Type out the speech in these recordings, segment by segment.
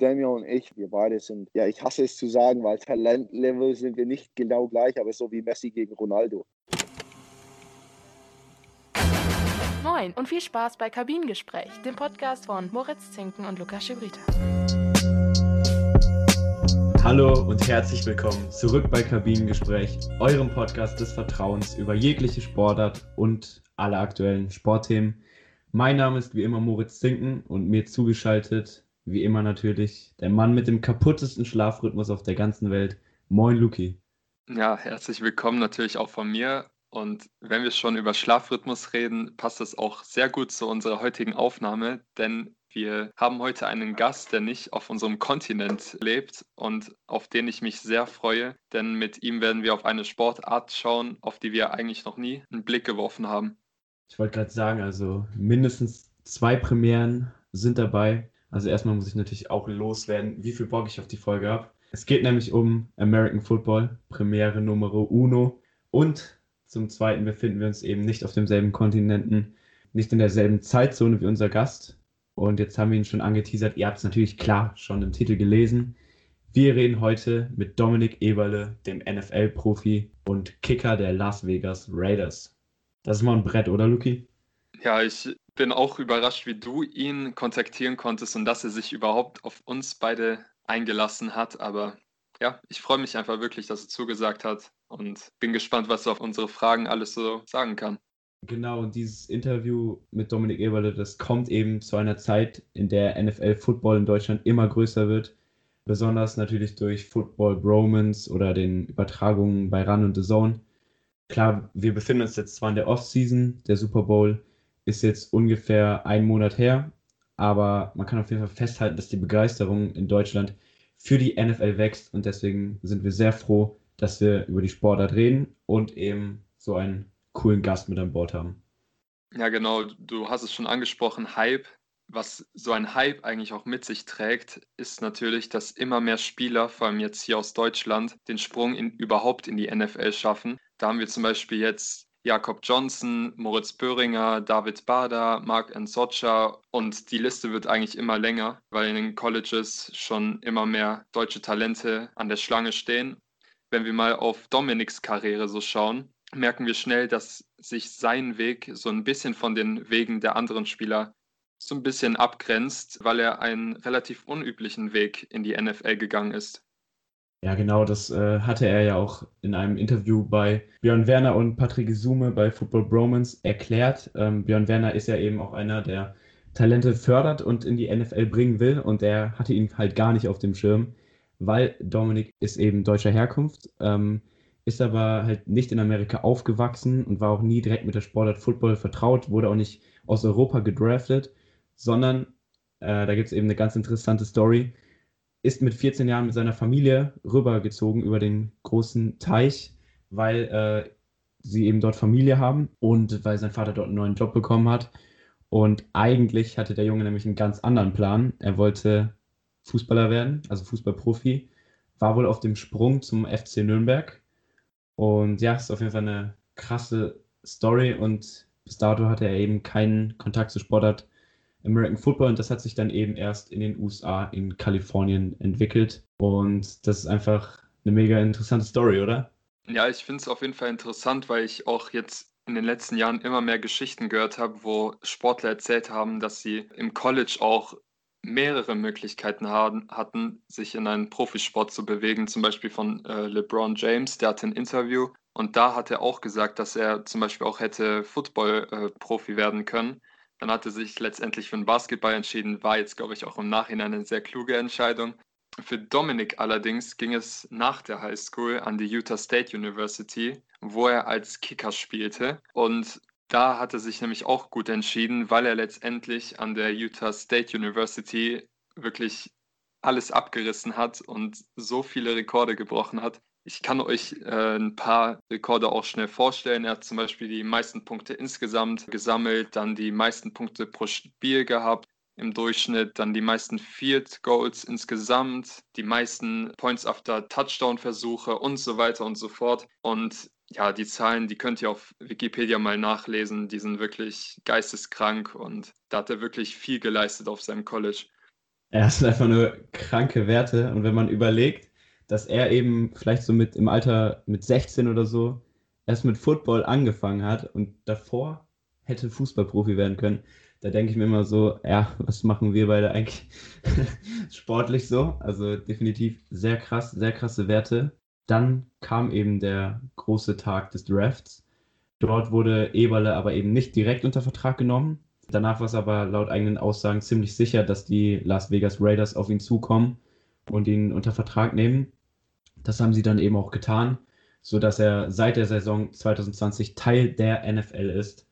Daniel und ich, wir beide sind, ja, ich hasse es zu sagen, weil Talentlevel sind wir nicht genau gleich, aber so wie Messi gegen Ronaldo. Moin und viel Spaß bei Kabinengespräch, dem Podcast von Moritz Zinken und Lukas Schibrita. Hallo und herzlich willkommen zurück bei Kabinengespräch, eurem Podcast des Vertrauens über jegliche Sportart und alle aktuellen Sportthemen. Mein Name ist wie immer Moritz Zinken und mir zugeschaltet wie immer natürlich der Mann mit dem kaputtesten Schlafrhythmus auf der ganzen Welt. Moin, Luki. Ja, herzlich willkommen natürlich auch von mir. Und wenn wir schon über Schlafrhythmus reden, passt das auch sehr gut zu unserer heutigen Aufnahme, denn wir haben heute einen Gast, der nicht auf unserem Kontinent lebt und auf den ich mich sehr freue, denn mit ihm werden wir auf eine Sportart schauen, auf die wir eigentlich noch nie einen Blick geworfen haben. Ich wollte gerade sagen, also mindestens zwei Premieren sind dabei. Also erstmal muss ich natürlich auch loswerden, wie viel Bock ich auf die Folge habe. Es geht nämlich um American Football, Premiere Numero Uno. Und zum Zweiten befinden wir uns eben nicht auf demselben Kontinenten, nicht in derselben Zeitzone wie unser Gast. Und jetzt haben wir ihn schon angeteasert. Ihr habt es natürlich klar schon im Titel gelesen. Wir reden heute mit Dominik Eberle, dem NFL-Profi und Kicker der Las Vegas Raiders. Das ist mal ein Brett, oder Luki? Ja, ich bin auch überrascht, wie du ihn kontaktieren konntest und dass er sich überhaupt auf uns beide eingelassen hat. Aber ja, ich freue mich einfach wirklich, dass er zugesagt hat und bin gespannt, was er auf unsere Fragen alles so sagen kann. Genau, und dieses Interview mit Dominik Eberle, das kommt eben zu einer Zeit, in der NFL-Football in Deutschland immer größer wird. Besonders natürlich durch Football Bromance oder den Übertragungen bei Run und The Zone. Klar, wir befinden uns jetzt zwar in der Off-Season, der Super Bowl ist jetzt ungefähr ein Monat her, aber man kann auf jeden Fall festhalten, dass die Begeisterung in Deutschland für die NFL wächst und deswegen sind wir sehr froh, dass wir über die Sportart reden und eben so einen coolen Gast mit an Bord haben. Ja, genau, du hast es schon angesprochen, Hype. Was so ein Hype eigentlich auch mit sich trägt, ist natürlich, dass immer mehr Spieler, vor allem jetzt hier aus Deutschland, den Sprung in, überhaupt in die NFL schaffen. Da haben wir zum Beispiel jetzt Jakob Johnson, Moritz Böhringer, David Bader, Mark Nsocha und die Liste wird eigentlich immer länger, weil in den Colleges schon immer mehr deutsche Talente an der Schlange stehen. Wenn wir mal auf Dominiks Karriere so schauen, merken wir schnell, dass sich sein Weg so ein bisschen von den Wegen der anderen Spieler so ein bisschen abgrenzt, weil er einen relativ unüblichen Weg in die NFL gegangen ist. Ja, genau, das äh, hatte er ja auch in einem Interview bei Björn Werner und Patrick Sume bei Football Bromance erklärt. Ähm, Björn Werner ist ja eben auch einer, der Talente fördert und in die NFL bringen will und der hatte ihn halt gar nicht auf dem Schirm, weil Dominik ist eben deutscher Herkunft, ähm, ist aber halt nicht in Amerika aufgewachsen und war auch nie direkt mit der Sportart Football vertraut, wurde auch nicht aus Europa gedraftet, sondern äh, da gibt es eben eine ganz interessante Story ist mit 14 Jahren mit seiner Familie rübergezogen über den großen Teich, weil äh, sie eben dort Familie haben und weil sein Vater dort einen neuen Job bekommen hat. Und eigentlich hatte der Junge nämlich einen ganz anderen Plan. Er wollte Fußballer werden, also Fußballprofi, war wohl auf dem Sprung zum FC Nürnberg. Und ja, ist auf jeden Fall eine krasse Story und bis dato hatte er eben keinen Kontakt zu Sportart American Football und das hat sich dann eben erst in den USA, in Kalifornien entwickelt. Und das ist einfach eine mega interessante Story, oder? Ja, ich finde es auf jeden Fall interessant, weil ich auch jetzt in den letzten Jahren immer mehr Geschichten gehört habe, wo Sportler erzählt haben, dass sie im College auch mehrere Möglichkeiten haben, hatten, sich in einen Profisport zu bewegen. Zum Beispiel von äh, LeBron James, der hatte ein Interview und da hat er auch gesagt, dass er zum Beispiel auch hätte Football-Profi äh, werden können. Dann hat er sich letztendlich für den Basketball entschieden, war jetzt, glaube ich, auch im Nachhinein eine sehr kluge Entscheidung. Für Dominik allerdings ging es nach der High School an die Utah State University, wo er als Kicker spielte. Und da hat er sich nämlich auch gut entschieden, weil er letztendlich an der Utah State University wirklich alles abgerissen hat und so viele Rekorde gebrochen hat, ich kann euch äh, ein paar Rekorde auch schnell vorstellen. Er hat zum Beispiel die meisten Punkte insgesamt gesammelt, dann die meisten Punkte pro Spiel gehabt im Durchschnitt, dann die meisten Field Goals insgesamt, die meisten Points after Touchdown Versuche und so weiter und so fort. Und ja, die Zahlen, die könnt ihr auf Wikipedia mal nachlesen, die sind wirklich geisteskrank und da hat er wirklich viel geleistet auf seinem College. Er sind einfach nur kranke Werte. Und wenn man überlegt, dass er eben vielleicht so mit im Alter mit 16 oder so erst mit Football angefangen hat und davor hätte Fußballprofi werden können, da denke ich mir immer so, ja, was machen wir beide eigentlich sportlich so? Also definitiv sehr krass, sehr krasse Werte. Dann kam eben der große Tag des Drafts. Dort wurde Eberle aber eben nicht direkt unter Vertrag genommen. Danach war es aber laut eigenen Aussagen ziemlich sicher, dass die Las Vegas Raiders auf ihn zukommen und ihn unter Vertrag nehmen. Das haben sie dann eben auch getan, sodass er seit der Saison 2020 Teil der NFL ist.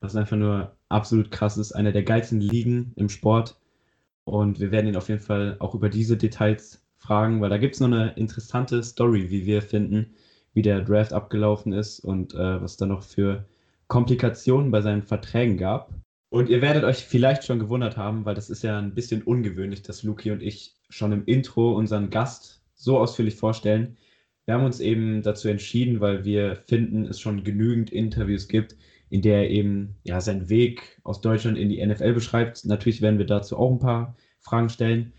Was einfach nur absolut krass ist. Einer der geilsten Ligen im Sport. Und wir werden ihn auf jeden Fall auch über diese Details fragen, weil da gibt es noch eine interessante Story, wie wir finden, wie der Draft abgelaufen ist und äh, was da noch für Komplikationen bei seinen Verträgen gab. Und ihr werdet euch vielleicht schon gewundert haben, weil das ist ja ein bisschen ungewöhnlich, dass Luki und ich schon im Intro unseren Gast so ausführlich vorstellen. Wir haben uns eben dazu entschieden, weil wir finden, es schon genügend Interviews gibt, in der er eben ja, seinen Weg aus Deutschland in die NFL beschreibt. Natürlich werden wir dazu auch ein paar Fragen stellen.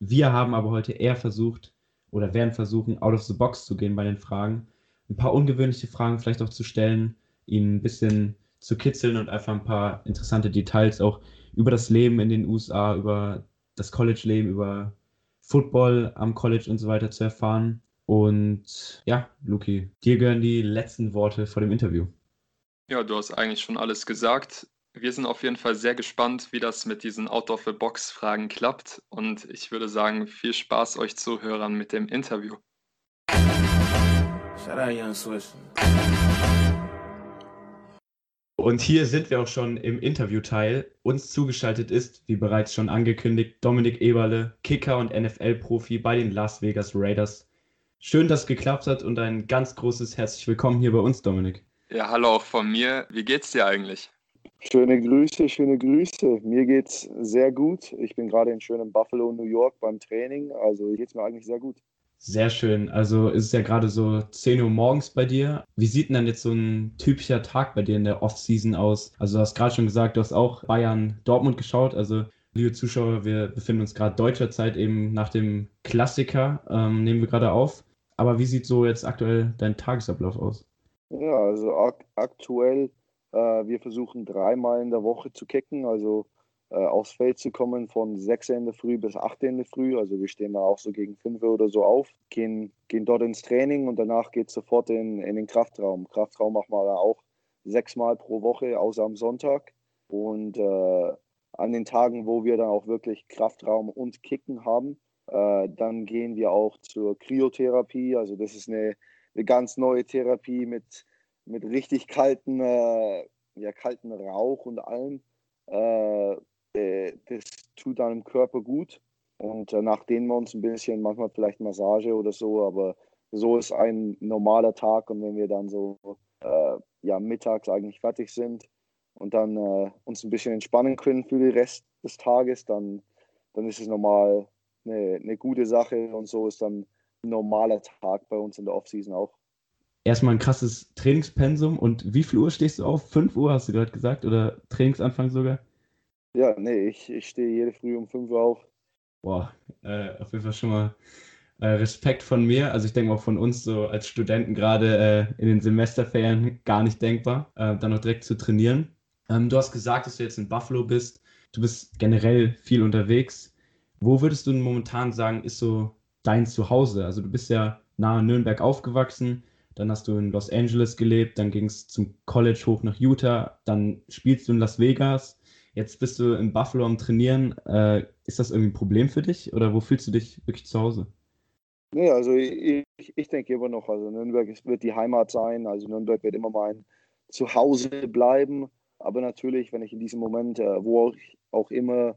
Wir haben aber heute eher versucht oder werden versuchen, out of the box zu gehen bei den Fragen. Ein paar ungewöhnliche Fragen vielleicht auch zu stellen, ihn ein bisschen zu kitzeln und einfach ein paar interessante Details auch über das Leben in den USA, über das College-Leben, über Football am College und so weiter zu erfahren. Und ja, Luki, dir gehören die letzten Worte vor dem Interview. Ja, du hast eigentlich schon alles gesagt. Wir sind auf jeden Fall sehr gespannt, wie das mit diesen Out-of-the-Box-Fragen klappt. Und ich würde sagen, viel Spaß euch Zuhörern mit dem Interview. Und hier sind wir auch schon im Interviewteil. Uns zugeschaltet ist, wie bereits schon angekündigt, Dominik Eberle, Kicker und NFL-Profi bei den Las Vegas Raiders. Schön, dass es geklappt hat und ein ganz großes herzlich willkommen hier bei uns, Dominik. Ja, hallo auch von mir. Wie geht's dir eigentlich? Schöne Grüße, schöne Grüße. Mir geht's sehr gut. Ich bin gerade in schönem Buffalo, New York beim Training. Also geht's mir eigentlich sehr gut. Sehr schön. Also ist es ja gerade so 10 Uhr morgens bei dir. Wie sieht denn dann jetzt so ein typischer Tag bei dir in der Off-Season aus? Also du hast gerade schon gesagt, du hast auch Bayern Dortmund geschaut. Also liebe Zuschauer, wir befinden uns gerade deutscher Zeit eben nach dem Klassiker, ähm, nehmen wir gerade auf. Aber wie sieht so jetzt aktuell dein Tagesablauf aus? Ja, also ak aktuell, äh, wir versuchen dreimal in der Woche zu kicken, also aufs Feld zu kommen von 6 in der Früh bis 8 in der Früh. Also wir stehen da auch so gegen 5 oder so auf, gehen, gehen dort ins Training und danach geht es sofort in, in den Kraftraum. Kraftraum machen wir auch sechsmal pro Woche, außer am Sonntag. Und äh, an den Tagen, wo wir dann auch wirklich Kraftraum und Kicken haben, äh, dann gehen wir auch zur Kryotherapie. Also das ist eine eine ganz neue Therapie mit, mit richtig kalten, äh, ja, kalten Rauch und allem. Äh, äh, das tut deinem Körper gut. Und danach dehnen wir uns ein bisschen, manchmal vielleicht Massage oder so, aber so ist ein normaler Tag. Und wenn wir dann so äh, ja, mittags eigentlich fertig sind und dann äh, uns ein bisschen entspannen können für den Rest des Tages, dann, dann ist es normal eine, eine gute Sache und so ist dann normaler Tag bei uns in der Offseason auch. Erstmal ein krasses Trainingspensum und wie viel Uhr stehst du auf? 5 Uhr hast du gerade gesagt oder Trainingsanfang sogar? Ja, nee, ich, ich stehe jede Früh um 5 Uhr auf. Boah, äh, auf jeden Fall schon mal äh, Respekt von mir. Also ich denke auch von uns so als Studenten gerade äh, in den Semesterferien gar nicht denkbar, äh, dann noch direkt zu trainieren. Ähm, du hast gesagt, dass du jetzt in Buffalo bist. Du bist generell viel unterwegs. Wo würdest du momentan sagen, ist so dein Zuhause? Also du bist ja nahe Nürnberg aufgewachsen, dann hast du in Los Angeles gelebt, dann ging es zum College hoch nach Utah, dann spielst du in Las Vegas, jetzt bist du in Buffalo am Trainieren. Äh, ist das irgendwie ein Problem für dich oder wo fühlst du dich wirklich zu Hause? Nee, also ich, ich denke immer noch, also Nürnberg wird die Heimat sein, also Nürnberg wird immer mein Zuhause bleiben, aber natürlich, wenn ich in diesem Moment, äh, wo ich auch immer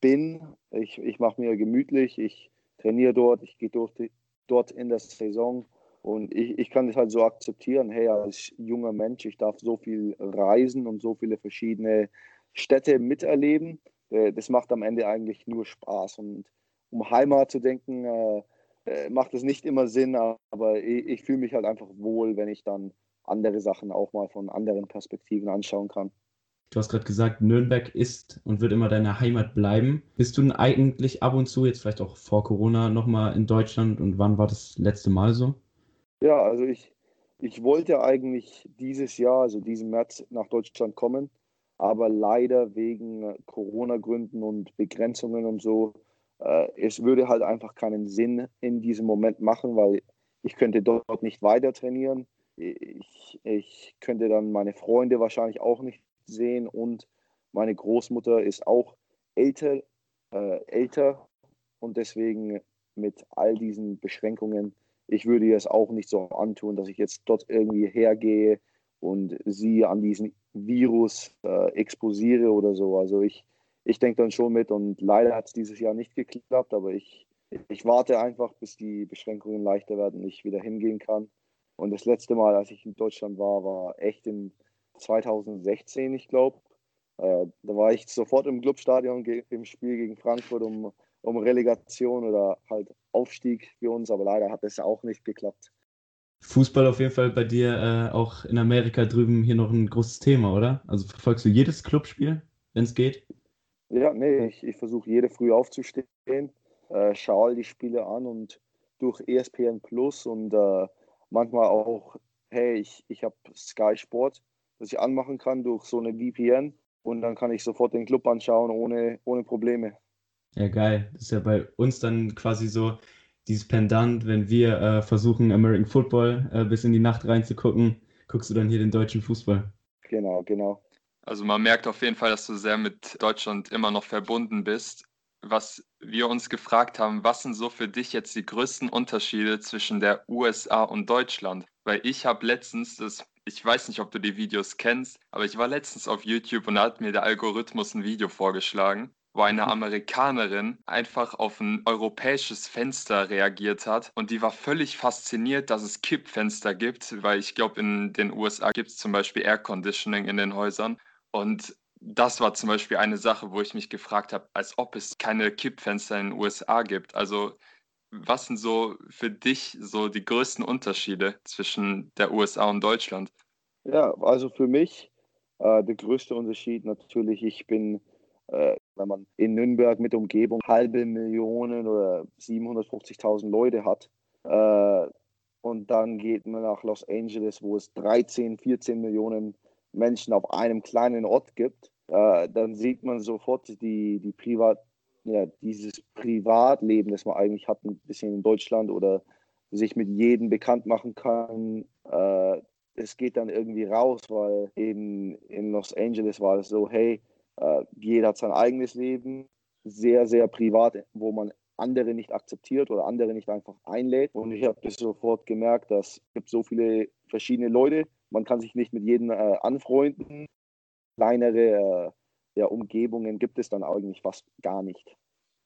bin, ich, ich mache mir gemütlich, ich trainiere dort, ich gehe dort in der Saison und ich, ich kann das halt so akzeptieren, hey, als junger Mensch, ich darf so viel reisen und so viele verschiedene Städte miterleben. Äh, das macht am Ende eigentlich nur Spaß. Und um Heimat zu denken, äh, äh, macht es nicht immer Sinn, aber ich, fühle mich halt einfach wohl, wenn ich dann andere Sachen auch mal von anderen Perspektiven anschauen kann. Du hast gerade gesagt, Nürnberg ist und wird immer deine Heimat bleiben. Bist du eigentlich ab und zu, jetzt vielleicht auch vor Corona, nochmal in Deutschland und wann war das letzte Mal so? Ja, also ich, ich wollte eigentlich dieses Jahr, also diesen März, nach Deutschland kommen, aber leider wegen Corona-Gründen und Begrenzungen und so, äh, es würde halt einfach keinen Sinn in diesem Moment machen, weil ich könnte dort nicht weiter trainieren. Ich, ich könnte dann meine Freunde wahrscheinlich auch nicht sehen und meine Großmutter ist auch älter, äh, älter und deswegen mit all diesen Beschränkungen, ich würde es auch nicht so antun, dass ich jetzt dort irgendwie hergehe und sie an diesen Virus äh, exposiere oder so. Also ich, ich denke dann schon mit und leider hat es dieses Jahr nicht geklappt, aber ich, ich warte einfach, bis die Beschränkungen leichter werden und ich wieder hingehen kann. Und das letzte Mal, als ich in Deutschland war, war echt in 2016, ich glaube. Äh, da war ich sofort im Clubstadion im Spiel gegen Frankfurt um, um Relegation oder halt Aufstieg für uns, aber leider hat es auch nicht geklappt. Fußball auf jeden Fall bei dir äh, auch in Amerika drüben hier noch ein großes Thema, oder? Also verfolgst du jedes Clubspiel, wenn es geht? Ja, nee, ich, ich versuche jede früh aufzustehen, äh, schaue die Spiele an und durch ESPN Plus und äh, manchmal auch, hey, ich, ich habe Sky Sport das ich anmachen kann durch so eine VPN und dann kann ich sofort den Club anschauen ohne, ohne Probleme. Ja, geil. Das ist ja bei uns dann quasi so dieses Pendant, wenn wir äh, versuchen, American Football äh, bis in die Nacht reinzugucken, guckst du dann hier den deutschen Fußball. Genau, genau. Also man merkt auf jeden Fall, dass du sehr mit Deutschland immer noch verbunden bist. Was wir uns gefragt haben, was sind so für dich jetzt die größten Unterschiede zwischen der USA und Deutschland? Weil ich habe letztens das ich weiß nicht, ob du die Videos kennst, aber ich war letztens auf YouTube und da hat mir der Algorithmus ein Video vorgeschlagen, wo eine. Amerikanerin einfach auf ein europäisches Fenster reagiert hat und die war völlig fasziniert, dass es Kippfenster gibt, weil ich glaube, in den USA gibt es zum Beispiel Air Conditioning in den Häusern und das war zum Beispiel eine Sache, wo ich mich gefragt habe, als ob es keine Kippfenster in den USA gibt. Also was sind so für dich so die größten Unterschiede zwischen der USA und Deutschland? Ja, also für mich äh, der größte Unterschied natürlich, ich bin, wenn man in Nürnberg mit Umgebung halbe Millionen oder 750.000 Leute hat äh, und dann geht man nach Los Angeles, wo es 13, 14 Millionen Menschen auf einem kleinen Ort gibt, äh, dann sieht man sofort die, die Privat ja, dieses Privatleben, das man eigentlich hat, ein bisschen in Deutschland oder sich mit jedem bekannt machen kann, äh, es geht dann irgendwie raus, weil in, in Los Angeles war es so, hey, äh, jeder hat sein eigenes Leben, sehr, sehr privat, wo man andere nicht akzeptiert oder andere nicht einfach einlädt. Und ich habe das sofort gemerkt, dass es so viele verschiedene Leute, man kann sich nicht mit jedem äh, anfreunden. Kleinere äh, ja, Umgebungen gibt es dann eigentlich fast gar nicht.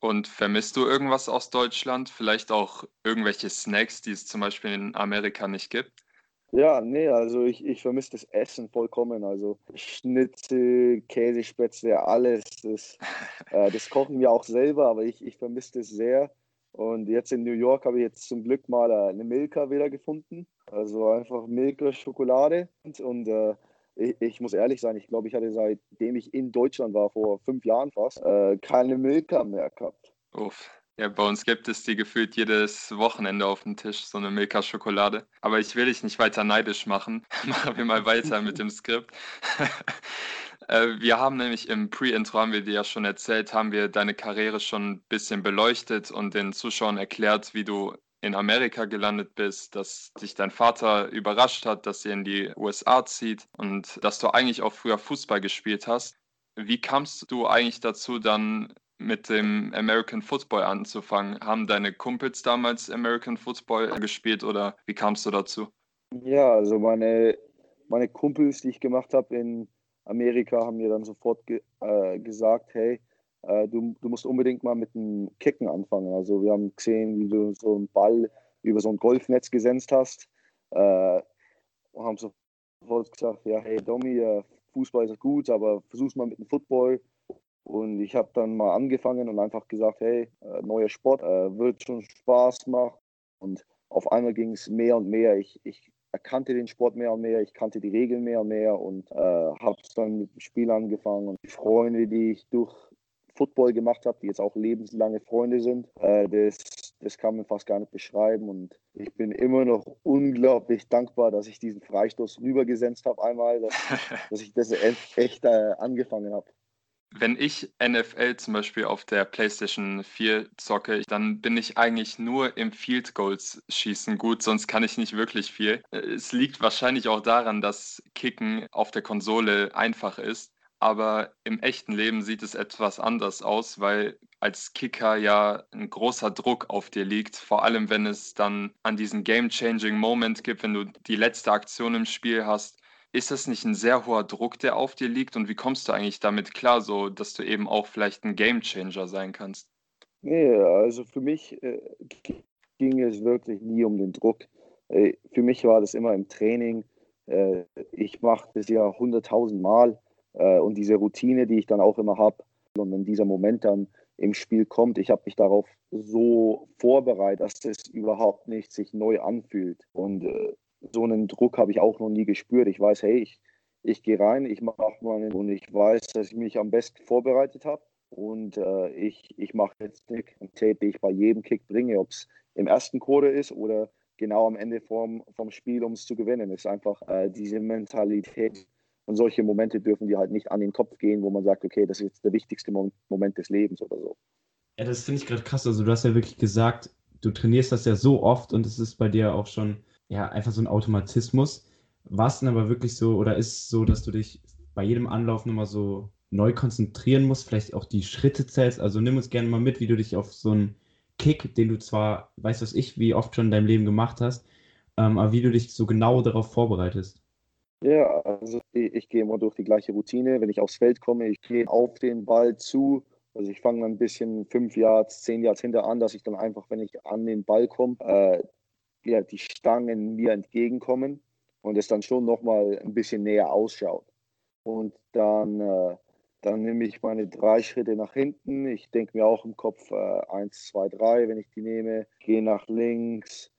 Und vermisst du irgendwas aus Deutschland? Vielleicht auch irgendwelche Snacks, die es zum Beispiel in Amerika nicht gibt? Ja, nee, also ich, ich vermisse das Essen vollkommen. Also Schnitzel, Käsespätzle, alles. Das, äh, das kochen wir auch selber, aber ich, ich vermisse das sehr. Und jetzt in New York habe ich jetzt zum Glück mal äh, eine Milka wieder gefunden. Also einfach Milka Schokolade. Und, und äh, ich, ich, muss ehrlich sein, ich glaube, ich hatte seitdem ich in Deutschland war, vor fünf Jahren fast, äh, keine Milka mehr gehabt. Uff. Ja, bei uns gibt es die gefühlt jedes Wochenende auf dem Tisch, so eine Milka-Schokolade. Aber ich will dich nicht weiter neidisch machen. Machen wir mal weiter mit dem Skript. Äh, wir haben nämlich im Pre-Intro, haben wir dir ja schon erzählt, haben wir deine Karriere schon ein bisschen beleuchtet und den Zuschauern erklärt, wie du in Amerika gelandet bist, dass dich dein Vater überrascht hat, dass ihr in die USA zieht und dass du eigentlich auch früher Fußball gespielt hast. Wie kamst du eigentlich dazu, dann mit dem American Football anzufangen? Haben deine Kumpels damals American Football gespielt oder wie kamst du dazu? Ja, also meine, meine Kumpels, die ich gemacht habe in Amerika, haben mir dann sofort ge äh, gesagt, hey, äh, du, du musst unbedingt mal mit dem Kicken anfangen. Also wir haben gesehen, wie du so einen Ball über so ein Golfnetz gesenzt hast äh, und haben sofort gesagt, ja, hey Domi, äh, Fußball ist gut, aber versuch's mal mit dem Football. Und ich habe dann mal angefangen und einfach gesagt, hey, äh, neuer Sport, äh, wird schon Spaß machen. Und auf einmal ging es mehr und mehr. Ich, ich erkannte den Sport mehr und mehr, ich kannte die Regeln mehr und mehr und äh, habe dann mit dem Spiel angefangen und die Freunde, die ich durch Football gemacht habe, die jetzt auch lebenslange Freunde sind, äh, das, das kann man fast gar nicht beschreiben und ich bin immer noch unglaublich dankbar, dass ich diesen Freistoß rübergesenzt habe einmal, dass, dass ich das echt äh, angefangen habe. Wenn ich NFL zum Beispiel auf der PlayStation 4 zocke, dann bin ich eigentlich nur im Field Goals schießen. Gut, sonst kann ich nicht wirklich viel. Es liegt wahrscheinlich auch daran, dass Kicken auf der Konsole einfach ist, aber im echten Leben sieht es etwas anders aus, weil als Kicker ja ein großer Druck auf dir liegt, vor allem wenn es dann an diesen game-changing Moment gibt, wenn du die letzte Aktion im Spiel hast ist das nicht ein sehr hoher Druck, der auf dir liegt? Und wie kommst du eigentlich damit klar, so dass du eben auch vielleicht ein Gamechanger sein kannst? Nee, also für mich äh, ging es wirklich nie um den Druck. Äh, für mich war das immer im Training. Äh, ich mache das ja hunderttausend Mal äh, und diese Routine, die ich dann auch immer habe, und wenn dieser Moment dann im Spiel kommt, ich habe mich darauf so vorbereitet, dass es überhaupt nicht sich neu anfühlt. Und äh, so einen Druck habe ich auch noch nie gespürt. Ich weiß, hey, ich, ich gehe rein, ich mache mal und ich weiß, dass ich mich am besten vorbereitet habe. Und äh, ich, ich mache jetzt einen Tape, den ich bei jedem Kick bringe, ob es im ersten Quarter ist oder genau am Ende vom, vom Spiel, um es zu gewinnen. Ist einfach äh, diese Mentalität. Und solche Momente dürfen die halt nicht an den Kopf gehen, wo man sagt, okay, das ist jetzt der wichtigste Moment des Lebens oder so. Ja, das finde ich gerade krass. Also du hast ja wirklich gesagt, du trainierst das ja so oft und es ist bei dir auch schon ja, einfach so ein Automatismus. War es denn aber wirklich so oder ist es so, dass du dich bei jedem Anlauf nochmal so neu konzentrieren musst, vielleicht auch die Schritte zählst? Also nimm uns gerne mal mit, wie du dich auf so einen Kick, den du zwar, weißt was ich, wie oft schon in deinem Leben gemacht hast, ähm, aber wie du dich so genau darauf vorbereitest. Ja, also ich, ich gehe immer durch die gleiche Routine. Wenn ich aufs Feld komme, ich gehe auf den Ball zu. Also ich fange ein bisschen fünf Yards, zehn Yards hinter an, dass ich dann einfach, wenn ich an den Ball komme, äh, ja, die Stangen mir entgegenkommen und es dann schon nochmal ein bisschen näher ausschaut. Und dann, äh, dann nehme ich meine drei Schritte nach hinten. Ich denke mir auch im Kopf äh, eins, zwei, drei, wenn ich die nehme. Gehe nach links,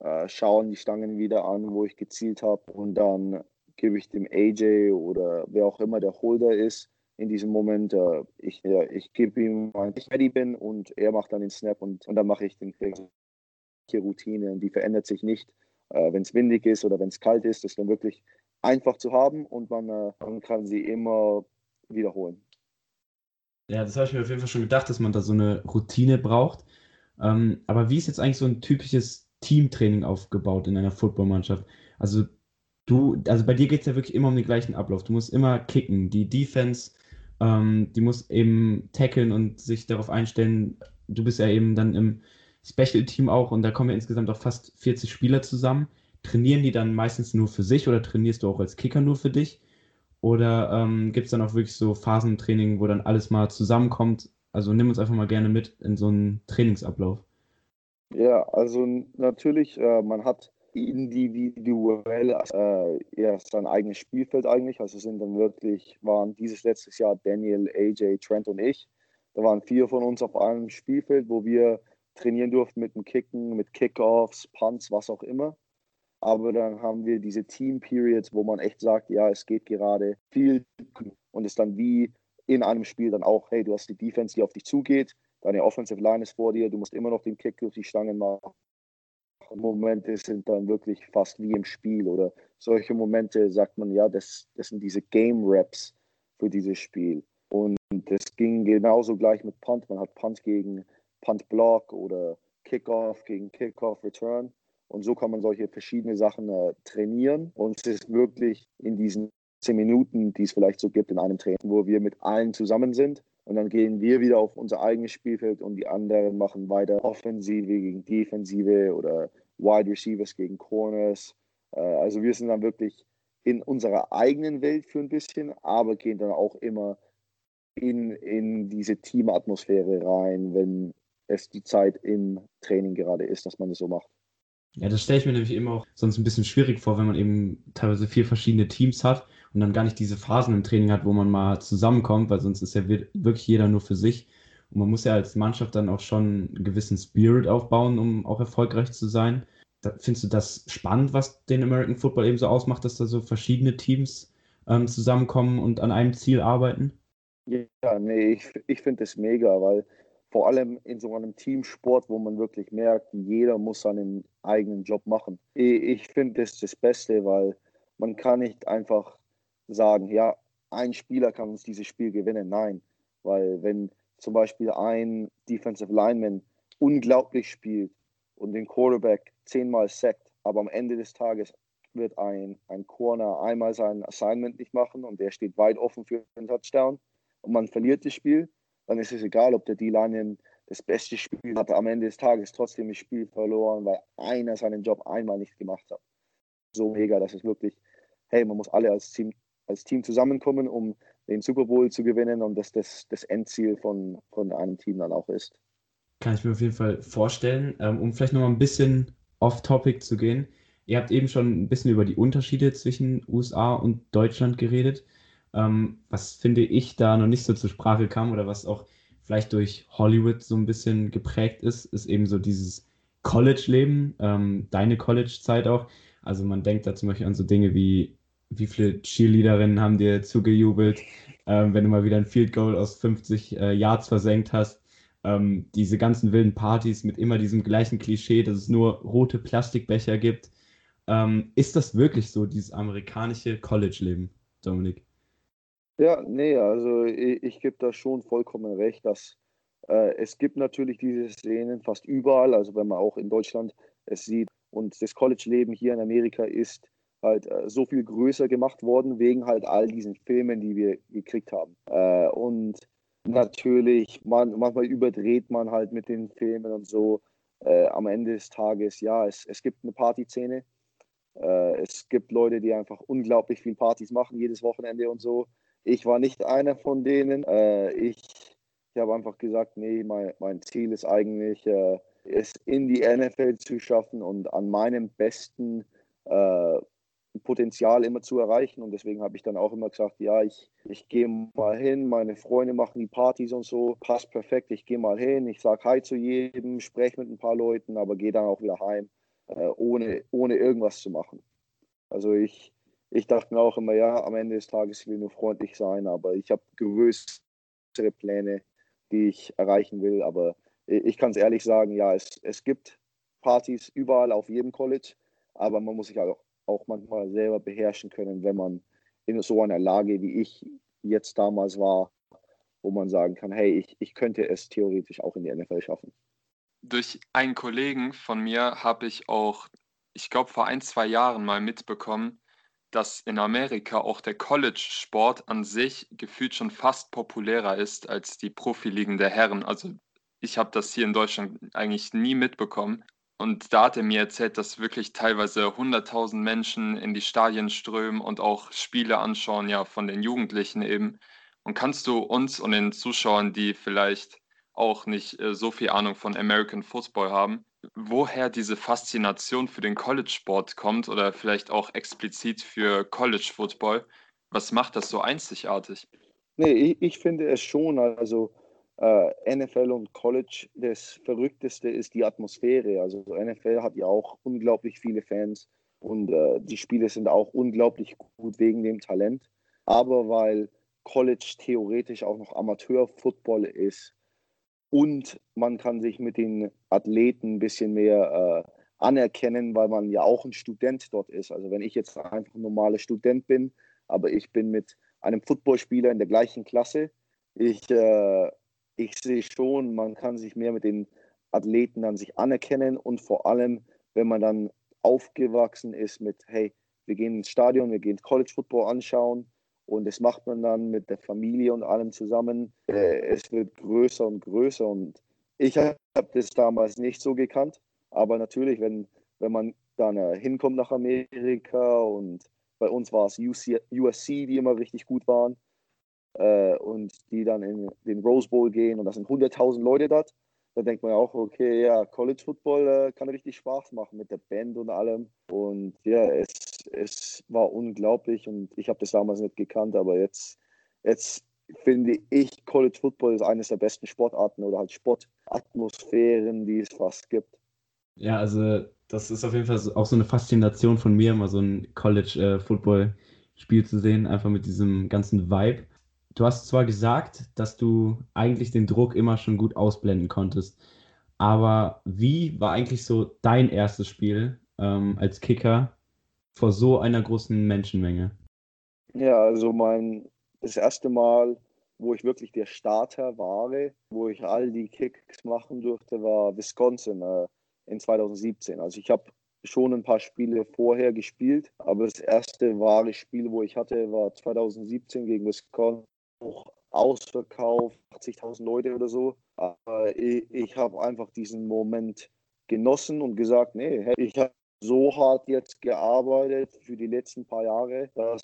äh, schaue die Stangen wieder an, wo ich gezielt habe. Und dann gebe ich dem AJ oder wer auch immer der Holder ist, in diesem Moment, äh, ich, ja, ich gebe ihm, wann ich ready bin und er macht dann den Snap und, und dann mache ich den Krieg Routine und die verändert sich nicht, äh, wenn es windig ist oder wenn es kalt ist. Das ist dann wirklich einfach zu haben und man, äh, man kann sie immer wiederholen. Ja, das habe ich mir auf jeden Fall schon gedacht, dass man da so eine Routine braucht. Ähm, aber wie ist jetzt eigentlich so ein typisches Teamtraining aufgebaut in einer Footballmannschaft? Also du, also bei dir geht es ja wirklich immer um den gleichen Ablauf. Du musst immer kicken. Die Defense, ähm, die muss eben tackeln und sich darauf einstellen. Du bist ja eben dann im Special Team auch und da kommen ja insgesamt auch fast 40 Spieler zusammen. Trainieren die dann meistens nur für sich oder trainierst du auch als Kicker nur für dich? Oder ähm, gibt es dann auch wirklich so Phasentraining, wo dann alles mal zusammenkommt? Also nimm uns einfach mal gerne mit in so einen Trainingsablauf. Ja, also natürlich, äh, man hat individuell äh, ja, sein eigenes Spielfeld eigentlich. Also sind dann wirklich, waren dieses letztes Jahr Daniel, AJ, Trent und ich. Da waren vier von uns auf einem Spielfeld, wo wir trainieren durften mit dem Kicken, mit Kickoffs, Punts, was auch immer. Aber dann haben wir diese Team Periods, wo man echt sagt, ja, es geht gerade viel und es dann wie in einem Spiel dann auch, hey, du hast die Defense, die auf dich zugeht, deine Offensive Line ist vor dir, du musst immer noch den Kick durch die Stangen machen. Momente sind dann wirklich fast wie im Spiel oder solche Momente sagt man, ja, das, das sind diese Game Raps für dieses Spiel. Und das ging genauso gleich mit Punt. Man hat Punt gegen Punt Block oder Kickoff gegen Kickoff Return. Und so kann man solche verschiedene Sachen äh, trainieren. Und es ist wirklich in diesen zehn Minuten, die es vielleicht so gibt in einem Training, wo wir mit allen zusammen sind. Und dann gehen wir wieder auf unser eigenes Spielfeld und die anderen machen weiter Offensive gegen Defensive oder Wide Receivers gegen Corners. Äh, also wir sind dann wirklich in unserer eigenen Welt für ein bisschen, aber gehen dann auch immer in, in diese Teamatmosphäre rein, wenn es die Zeit im Training gerade ist, dass man das so macht. Ja, das stelle ich mir nämlich immer auch sonst ein bisschen schwierig vor, wenn man eben teilweise vier verschiedene Teams hat und dann gar nicht diese Phasen im Training hat, wo man mal zusammenkommt, weil sonst ist ja wirklich jeder nur für sich. Und man muss ja als Mannschaft dann auch schon einen gewissen Spirit aufbauen, um auch erfolgreich zu sein. findest du das spannend, was den American Football eben so ausmacht, dass da so verschiedene Teams ähm, zusammenkommen und an einem Ziel arbeiten? Ja, nee, ich, ich finde es mega, weil vor allem in so einem Teamsport, wo man wirklich merkt, jeder muss seinen eigenen Job machen. Ich, finde das das Beste, weil man kann nicht einfach sagen, ja, ein Spieler kann uns dieses Spiel gewinnen. Nein, weil wenn zum Beispiel ein Defensive Lineman unglaublich spielt und den Quarterback zehnmal sackt, aber am Ende des Tages wird ein, ein Corner einmal sein Assignment nicht machen und der steht weit offen für einen Touchdown und man verliert das Spiel, dann ist es egal, ob der D-Line das beste Spiel hatte. Am Ende des Tages trotzdem das Spiel verloren, weil einer seinen Job einmal nicht gemacht hat. So mega, dass es wirklich, hey, man muss alle als Team, als Team zusammenkommen, um den Super Bowl zu gewinnen und dass das das Endziel von, von einem Team dann auch ist. Kann ich mir auf jeden Fall vorstellen. Ähm, um vielleicht nochmal ein bisschen off-topic zu gehen. Ihr habt eben schon ein bisschen über die Unterschiede zwischen USA und Deutschland geredet. Ähm, was finde ich da noch nicht so zur Sprache kam oder was auch vielleicht durch Hollywood so ein bisschen geprägt ist, ist eben so dieses College-Leben, ähm, deine College-Zeit auch. Also man denkt da zum Beispiel an so Dinge wie, wie viele Cheerleaderinnen haben dir zugejubelt, ähm, wenn du mal wieder ein Field Goal aus 50 äh, Yards versenkt hast. Ähm, diese ganzen wilden Partys mit immer diesem gleichen Klischee, dass es nur rote Plastikbecher gibt. Ähm, ist das wirklich so, dieses amerikanische College-Leben, Dominik? Ja, nee, also ich, ich gebe da schon vollkommen recht, dass äh, es gibt natürlich diese Szenen fast überall, also wenn man auch in Deutschland es sieht. Und das College-Leben hier in Amerika ist halt äh, so viel größer gemacht worden, wegen halt all diesen Filmen, die wir gekriegt haben. Äh, und natürlich, man, manchmal überdreht man halt mit den Filmen und so. Äh, am Ende des Tages, ja, es, es gibt eine Partyszene. Äh, es gibt Leute, die einfach unglaublich viel Partys machen, jedes Wochenende und so. Ich war nicht einer von denen. Äh, ich ich habe einfach gesagt, nee, mein, mein Ziel ist eigentlich, äh, es in die NFL zu schaffen und an meinem besten äh, Potenzial immer zu erreichen. Und deswegen habe ich dann auch immer gesagt, ja, ich, ich gehe mal hin, meine Freunde machen die Partys und so, passt perfekt, ich gehe mal hin, ich sage Hi zu jedem, spreche mit ein paar Leuten, aber gehe dann auch wieder heim, äh, ohne, ohne irgendwas zu machen. Also ich, ich dachte mir auch immer, ja, am Ende des Tages will nur freundlich sein, aber ich habe größere Pläne, die ich erreichen will. Aber ich kann es ehrlich sagen, ja, es, es gibt Partys überall auf jedem College, aber man muss sich auch, auch manchmal selber beherrschen können, wenn man in so einer Lage wie ich jetzt damals war, wo man sagen kann, hey, ich, ich könnte es theoretisch auch in die NFL schaffen. Durch einen Kollegen von mir habe ich auch, ich glaube, vor ein, zwei Jahren mal mitbekommen, dass in Amerika auch der College-Sport an sich gefühlt schon fast populärer ist als die Profiligen der Herren. Also ich habe das hier in Deutschland eigentlich nie mitbekommen. Und da hat er mir erzählt, dass wirklich teilweise 100.000 Menschen in die Stadien strömen und auch Spiele anschauen, ja, von den Jugendlichen eben. Und kannst du uns und den Zuschauern, die vielleicht auch nicht äh, so viel Ahnung von American Football haben, woher diese Faszination für den College-Sport kommt oder vielleicht auch explizit für College-Football. Was macht das so einzigartig? Nee, ich, ich finde es schon. Also äh, NFL und College, das Verrückteste ist die Atmosphäre. Also NFL hat ja auch unglaublich viele Fans und äh, die Spiele sind auch unglaublich gut wegen dem Talent. Aber weil College theoretisch auch noch Amateur-Football ist, und man kann sich mit den Athleten ein bisschen mehr äh, anerkennen, weil man ja auch ein Student dort ist. Also wenn ich jetzt einfach ein normaler Student bin, aber ich bin mit einem Footballspieler in der gleichen Klasse, ich, äh, ich sehe schon, man kann sich mehr mit den Athleten an sich anerkennen und vor allem, wenn man dann aufgewachsen ist mit, hey, wir gehen ins Stadion, wir gehen College Football anschauen, und das macht man dann mit der Familie und allem zusammen. Äh, es wird größer und größer. Und ich habe das damals nicht so gekannt. Aber natürlich, wenn, wenn man dann äh, hinkommt nach Amerika und bei uns war es UC, USC, die immer richtig gut waren äh, und die dann in den Rose Bowl gehen und da sind 100.000 Leute dort. Da denkt man ja auch, okay, ja, College Football äh, kann richtig Spaß machen mit der Band und allem. Und ja, es es war unglaublich und ich habe das damals nicht gekannt, aber jetzt, jetzt finde ich, College Football ist eines der besten Sportarten oder halt Sportatmosphären, die es fast gibt. Ja, also das ist auf jeden Fall auch so eine Faszination von mir, mal so ein College-Football-Spiel zu sehen, einfach mit diesem ganzen Vibe. Du hast zwar gesagt, dass du eigentlich den Druck immer schon gut ausblenden konntest, aber wie war eigentlich so dein erstes Spiel ähm, als Kicker vor so einer großen Menschenmenge? Ja, also mein das erste Mal, wo ich wirklich der Starter war, wo ich all die Kicks machen durfte, war Wisconsin äh, in 2017. Also ich habe schon ein paar Spiele vorher gespielt, aber das erste wahre Spiel, wo ich hatte, war 2017 gegen Wisconsin. Auch ausverkauft, 80.000 Leute oder so. Aber ich, ich habe einfach diesen Moment genossen und gesagt, nee, ich habe so hart jetzt gearbeitet für die letzten paar Jahre, dass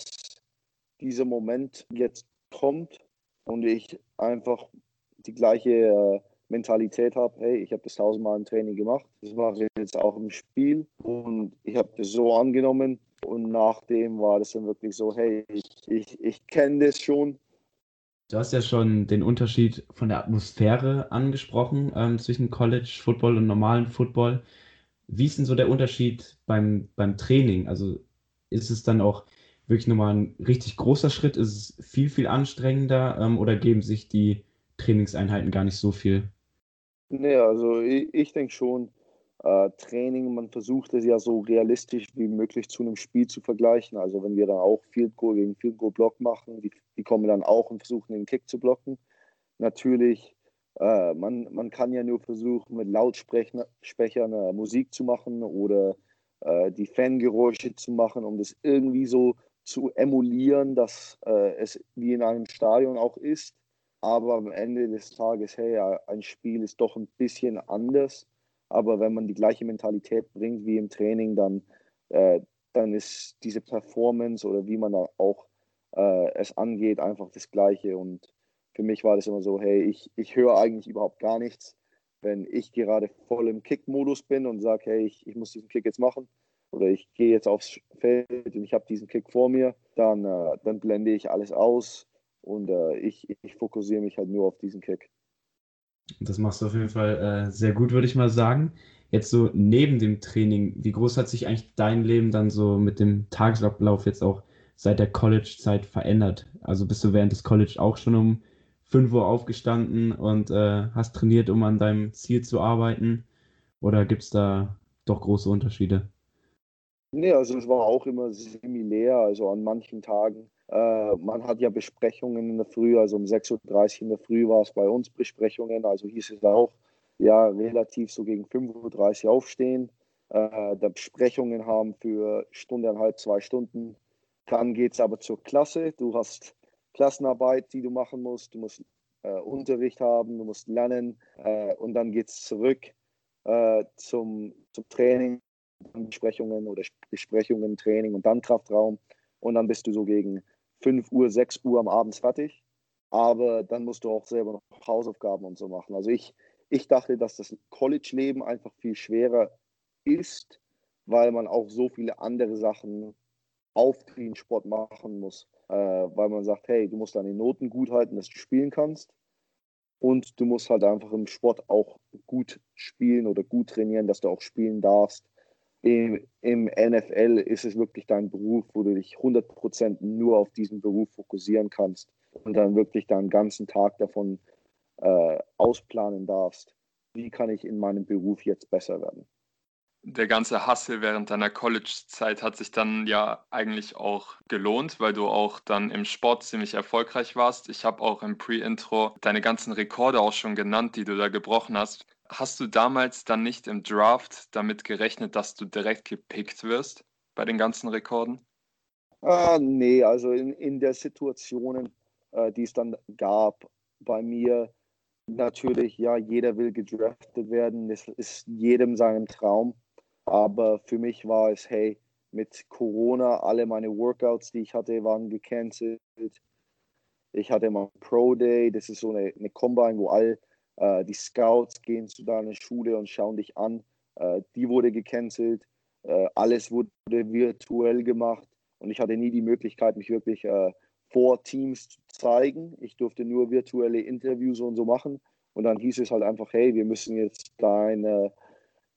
dieser Moment jetzt kommt und ich einfach die gleiche äh, Mentalität habe, hey, ich habe das tausendmal im Training gemacht, das mache ich jetzt auch im Spiel und ich habe das so angenommen und nachdem war das dann wirklich so, hey, ich, ich, ich kenne das schon. Du hast ja schon den Unterschied von der Atmosphäre angesprochen ähm, zwischen College Football und normalen Football. Wie ist denn so der Unterschied beim, beim Training? Also ist es dann auch wirklich nochmal ein richtig großer Schritt? Ist es viel, viel anstrengender ähm, oder geben sich die Trainingseinheiten gar nicht so viel? Nee, also ich, ich denke schon, äh, Training, man versucht es ja so realistisch wie möglich zu einem Spiel zu vergleichen. Also wenn wir dann auch Field Goal gegen Field Goal Block machen, die, die kommen dann auch und versuchen den Kick zu blocken. Natürlich, äh, man, man kann ja nur versuchen, mit Lautsprechern äh, Musik zu machen oder äh, die Fangeräusche zu machen, um das irgendwie so zu emulieren, dass äh, es wie in einem Stadion auch ist. Aber am Ende des Tages, hey, ein Spiel ist doch ein bisschen anders. Aber wenn man die gleiche Mentalität bringt wie im Training, dann, äh, dann ist diese Performance oder wie man auch äh, es angeht, einfach das Gleiche. Und für mich war das immer so, hey, ich, ich höre eigentlich überhaupt gar nichts. Wenn ich gerade voll im Kick-Modus bin und sage, hey, ich, ich muss diesen Kick jetzt machen oder ich gehe jetzt aufs Feld und ich habe diesen Kick vor mir, dann, äh, dann blende ich alles aus und äh, ich, ich fokussiere mich halt nur auf diesen Kick. Das machst du auf jeden Fall äh, sehr gut, würde ich mal sagen. Jetzt so neben dem Training, wie groß hat sich eigentlich dein Leben dann so mit dem Tagesablauf jetzt auch seit der College-Zeit verändert? Also bist du während des College auch schon um 5 Uhr aufgestanden und äh, hast trainiert, um an deinem Ziel zu arbeiten? Oder gibt es da doch große Unterschiede? Nee, also es war auch immer similär. Also an manchen Tagen äh, man hat ja Besprechungen in der Früh, also um 6.30 Uhr in der Früh war es bei uns Besprechungen, also hieß es auch, ja, relativ so gegen 5.30 Uhr aufstehen, äh, da Besprechungen haben für Stunde, eineinhalb, zwei Stunden. Dann geht es aber zur Klasse. Du hast Klassenarbeit, die du machen musst. Du musst äh, Unterricht haben, du musst lernen äh, und dann geht es zurück äh, zum, zum Training, Besprechungen oder Besprechungen, Training und dann Kraftraum. Und dann bist du so gegen 5 Uhr, 6 Uhr am Abend fertig. Aber dann musst du auch selber noch Hausaufgaben und so machen. Also ich, ich dachte, dass das College-Leben einfach viel schwerer ist, weil man auch so viele andere Sachen auf den Sport machen muss. Äh, weil man sagt, hey, du musst deine Noten gut halten, dass du spielen kannst. Und du musst halt einfach im Sport auch gut spielen oder gut trainieren, dass du auch spielen darfst im, im NFL ist es wirklich dein Beruf, wo du dich 100% nur auf diesen Beruf fokussieren kannst und dann wirklich deinen ganzen Tag davon äh, ausplanen darfst. Wie kann ich in meinem Beruf jetzt besser werden? Der ganze Hustle während deiner College-Zeit hat sich dann ja eigentlich auch gelohnt, weil du auch dann im Sport ziemlich erfolgreich warst. Ich habe auch im Pre-Intro deine ganzen Rekorde auch schon genannt, die du da gebrochen hast. Hast du damals dann nicht im Draft damit gerechnet, dass du direkt gepickt wirst bei den ganzen Rekorden? Ah, nee, also in, in der Situation, äh, die es dann gab, bei mir natürlich, ja, jeder will gedraftet werden, das ist jedem sein Traum. Aber für mich war es, hey, mit Corona, alle meine Workouts, die ich hatte, waren gecancelt. Ich hatte mal Pro Day, das ist so eine, eine Combine, wo all äh, die Scouts gehen zu deiner Schule und schauen dich an. Äh, die wurde gecancelt. Äh, alles wurde virtuell gemacht und ich hatte nie die Möglichkeit, mich wirklich äh, vor Teams zu zeigen. Ich durfte nur virtuelle Interviews und so machen. Und dann hieß es halt einfach, hey, wir müssen jetzt deine,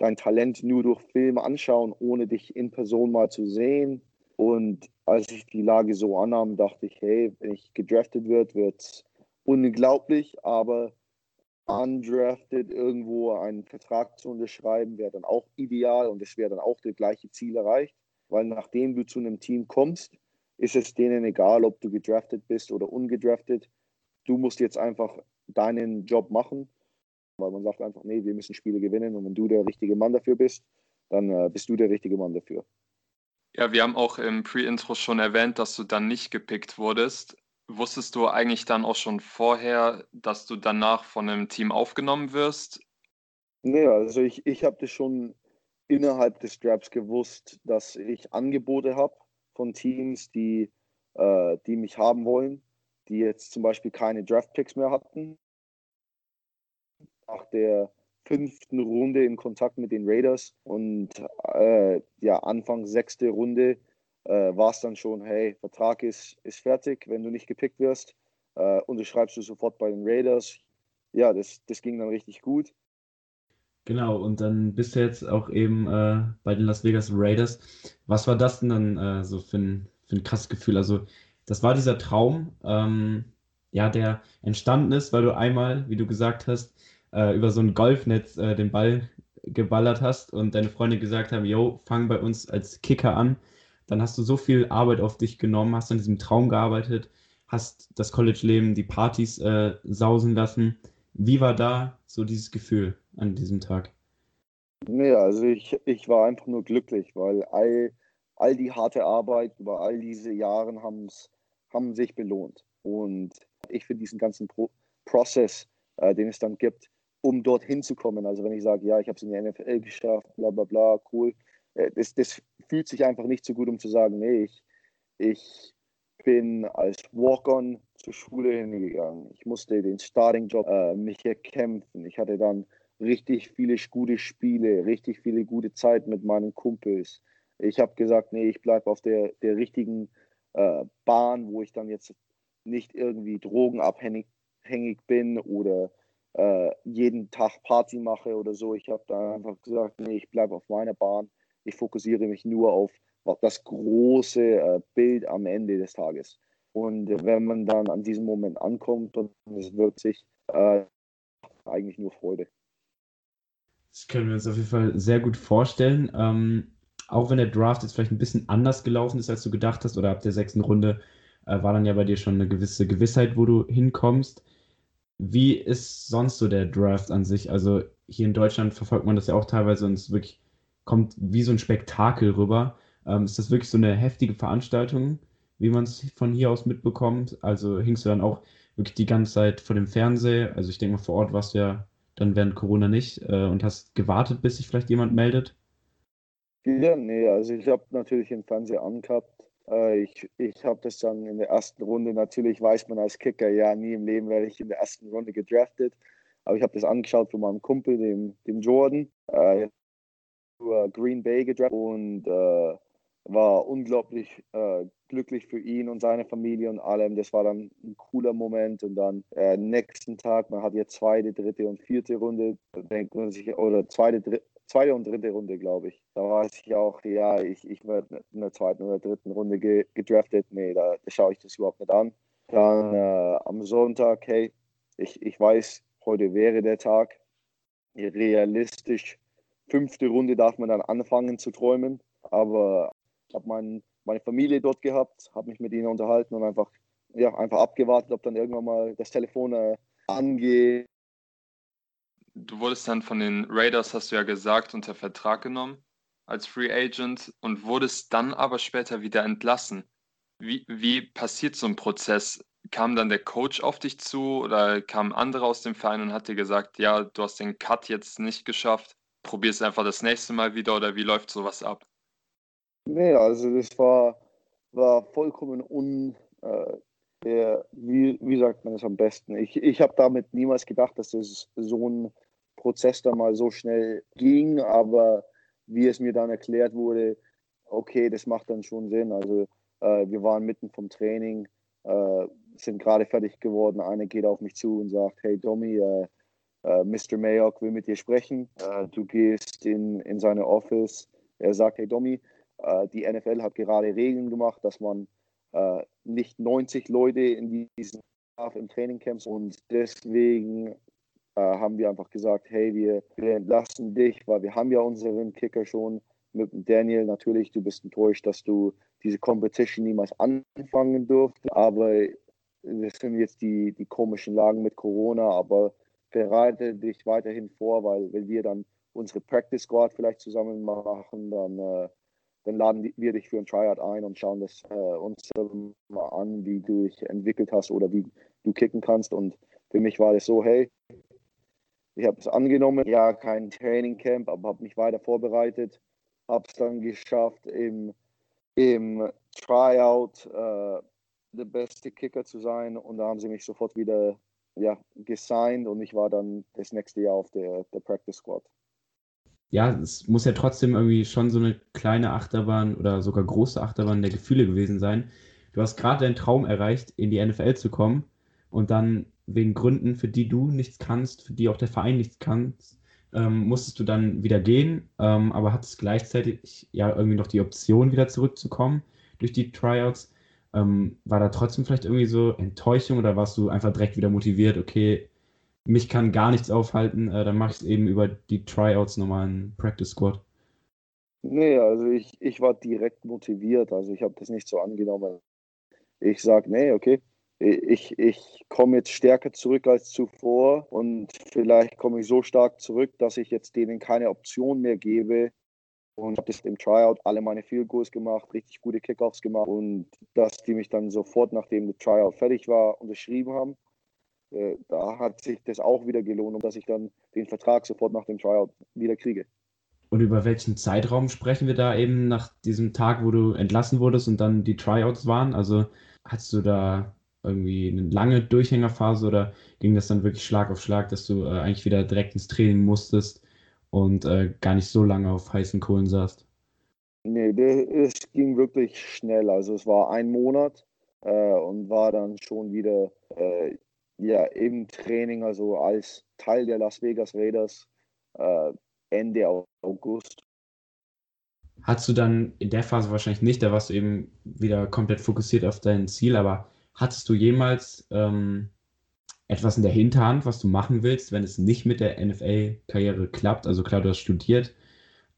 dein Talent nur durch Film anschauen, ohne dich in Person mal zu sehen. Und als ich die Lage so annahm, dachte ich, hey, wenn ich gedraftet wird, wird es unglaublich, aber undrafted irgendwo einen Vertrag zu unterschreiben, wäre dann auch ideal und es wäre dann auch das gleiche Ziel erreicht, weil nachdem du zu einem Team kommst, ist es denen egal, ob du gedraftet bist oder ungedraftet. Du musst jetzt einfach deinen Job machen, weil man sagt einfach, nee, wir müssen Spiele gewinnen und wenn du der richtige Mann dafür bist, dann äh, bist du der richtige Mann dafür. Ja, wir haben auch im Pre-Intro schon erwähnt, dass du dann nicht gepickt wurdest. Wusstest du eigentlich dann auch schon vorher, dass du danach von einem Team aufgenommen wirst? Nee, also ich, ich habe das schon innerhalb des Drafts gewusst, dass ich Angebote habe von Teams, die, äh, die mich haben wollen, die jetzt zum Beispiel keine Draft-Picks mehr hatten. Nach der fünften Runde in Kontakt mit den Raiders und äh, ja, Anfang sechste Runde äh, war es dann schon, hey, Vertrag ist, ist fertig, wenn du nicht gepickt wirst, äh, unterschreibst du sofort bei den Raiders. Ja, das, das ging dann richtig gut. Genau, und dann bist du jetzt auch eben äh, bei den Las Vegas Raiders. Was war das denn dann äh, so für ein, für ein krasses Gefühl? Also, das war dieser Traum, ähm, ja, der entstanden ist, weil du einmal, wie du gesagt hast, äh, über so ein Golfnetz äh, den Ball geballert hast und deine Freunde gesagt haben, yo, fang bei uns als Kicker an dann hast du so viel Arbeit auf dich genommen, hast an diesem Traum gearbeitet, hast das College-Leben, die Partys äh, sausen lassen. Wie war da so dieses Gefühl an diesem Tag? Nee, also ich, ich war einfach nur glücklich, weil all, all die harte Arbeit über all diese Jahre haben sich belohnt. Und ich für diesen ganzen Pro Prozess, äh, den es dann gibt, um dorthin zu kommen. Also wenn ich sage, ja, ich habe es in die NFL geschafft, bla bla bla, cool, äh, das, das fühlt sich einfach nicht so gut, um zu sagen, nee, ich, ich bin als Walk-on zur Schule hingegangen. Ich musste den Starting-Job äh, mich erkämpfen. Ich hatte dann richtig viele gute Spiele, richtig viele gute Zeit mit meinen Kumpels. Ich habe gesagt, nee, ich bleibe auf der, der richtigen äh, Bahn, wo ich dann jetzt nicht irgendwie drogenabhängig bin oder äh, jeden Tag Party mache oder so. Ich habe da einfach gesagt, nee, ich bleibe auf meiner Bahn ich fokussiere mich nur auf das große äh, Bild am Ende des Tages. Und wenn man dann an diesem Moment ankommt und es wirkt sich äh, eigentlich nur Freude. Das können wir uns auf jeden Fall sehr gut vorstellen. Ähm, auch wenn der Draft jetzt vielleicht ein bisschen anders gelaufen ist, als du gedacht hast, oder ab der sechsten Runde äh, war dann ja bei dir schon eine gewisse Gewissheit, wo du hinkommst. Wie ist sonst so der Draft an sich? Also hier in Deutschland verfolgt man das ja auch teilweise und es wirklich kommt wie so ein Spektakel rüber. Ähm, ist das wirklich so eine heftige Veranstaltung, wie man es von hier aus mitbekommt? Also hingst du dann auch wirklich die ganze Zeit vor dem Fernseher? Also ich denke mal, vor Ort warst du ja dann während Corona nicht äh, und hast gewartet, bis sich vielleicht jemand meldet? Ja, nee, also ich habe natürlich den Fernseher angehabt. Äh, ich ich habe das dann in der ersten Runde, natürlich weiß man als Kicker, ja, nie im Leben werde ich in der ersten Runde gedraftet. Aber ich habe das angeschaut von meinem Kumpel, dem, dem Jordan. Äh, Green Bay gedraftet und äh, war unglaublich äh, glücklich für ihn und seine Familie und allem. Das war dann ein cooler Moment. Und dann äh, nächsten Tag, man hat jetzt zweite, dritte und vierte Runde, denkt man sich, oder zweite, dritte, zweite und dritte Runde, glaube ich. Da weiß ich auch, ja, ich, ich werde in der zweiten oder dritten Runde ge gedraftet. Nee, da, da schaue ich das überhaupt nicht an. Dann äh, am Sonntag, hey, ich, ich weiß, heute wäre der Tag. Realistisch fünfte Runde darf man dann anfangen zu träumen. Aber ich habe mein, meine Familie dort gehabt, habe mich mit ihnen unterhalten und einfach, ja, einfach abgewartet, ob dann irgendwann mal das Telefon äh, angeht. Du wurdest dann von den Raiders, hast du ja gesagt, unter Vertrag genommen als Free Agent und wurdest dann aber später wieder entlassen. Wie, wie passiert so ein Prozess? Kam dann der Coach auf dich zu oder kam andere aus dem Verein und hat dir gesagt, ja, du hast den Cut jetzt nicht geschafft, probierst einfach das nächste Mal wieder oder wie läuft sowas ab? Nee, also das war, war vollkommen un. Äh, wie, wie sagt man das am besten? Ich, ich habe damit niemals gedacht, dass das so ein Prozess da mal so schnell ging, aber wie es mir dann erklärt wurde, okay, das macht dann schon Sinn. Also äh, wir waren mitten vom Training, äh, sind gerade fertig geworden. Einer geht auf mich zu und sagt, hey Domi, äh, äh, Mr. Mayock will mit dir sprechen. Äh, du gehst in, in seine Office. Er sagt, hey Domi, äh, die NFL hat gerade Regeln gemacht, dass man nicht 90 Leute in diesen im Trainingcamps und deswegen äh, haben wir einfach gesagt, hey, wir, wir entlassen dich, weil wir haben ja unseren Kicker schon mit Daniel. Natürlich, du bist enttäuscht, dass du diese Competition niemals anfangen durfte, aber das sind jetzt die, die komischen Lagen mit Corona, aber bereite dich weiterhin vor, weil wenn wir dann unsere Practice Squad vielleicht zusammen machen, dann, äh, dann laden wir dich für ein Tryout ein und schauen das äh, uns mal an, wie du dich entwickelt hast oder wie du kicken kannst. Und für mich war das so, hey, ich habe es angenommen, ja, kein Training Camp, aber habe mich weiter vorbereitet, habe es dann geschafft, im, im Tryout äh, der beste Kicker zu sein und da haben sie mich sofort wieder ja, gesigned und ich war dann das nächste Jahr auf der, der Practice Squad. Ja, es muss ja trotzdem irgendwie schon so eine kleine Achterbahn oder sogar große Achterbahn der Gefühle gewesen sein. Du hast gerade deinen Traum erreicht, in die NFL zu kommen und dann wegen Gründen, für die du nichts kannst, für die auch der Verein nichts kann, ähm, musstest du dann wieder gehen, ähm, aber hattest gleichzeitig ja irgendwie noch die Option, wieder zurückzukommen durch die Tryouts. Ähm, war da trotzdem vielleicht irgendwie so Enttäuschung oder warst du einfach direkt wieder motiviert, okay, mich kann gar nichts aufhalten, äh, dann mache ich es eben über die Tryouts nochmal in Practice Squad? Nee, also ich, ich war direkt motiviert, also ich habe das nicht so angenommen. Ich sage, nee, okay, ich, ich komme jetzt stärker zurück als zuvor und vielleicht komme ich so stark zurück, dass ich jetzt denen keine Option mehr gebe, und habe das im Tryout alle meine Field Goals gemacht, richtig gute Kickoffs gemacht und dass die mich dann sofort, nachdem das Tryout fertig war, unterschrieben haben. Äh, da hat sich das auch wieder gelohnt, dass ich dann den Vertrag sofort nach dem Tryout wieder kriege. Und über welchen Zeitraum sprechen wir da eben nach diesem Tag, wo du entlassen wurdest und dann die Tryouts waren? Also hattest du da irgendwie eine lange Durchhängerphase oder ging das dann wirklich Schlag auf Schlag, dass du äh, eigentlich wieder direkt ins Training musstest und äh, gar nicht so lange auf heißen Kohlen saßt? Nee, es ging wirklich schnell. Also es war ein Monat äh, und war dann schon wieder äh, ja, im Training, also als Teil der Las Vegas Raiders äh, Ende August. Hattest du dann in der Phase wahrscheinlich nicht, da warst du eben wieder komplett fokussiert auf dein Ziel, aber hattest du jemals ähm, etwas in der Hinterhand, was du machen willst, wenn es nicht mit der NFL-Karriere klappt. Also klar, du hast studiert,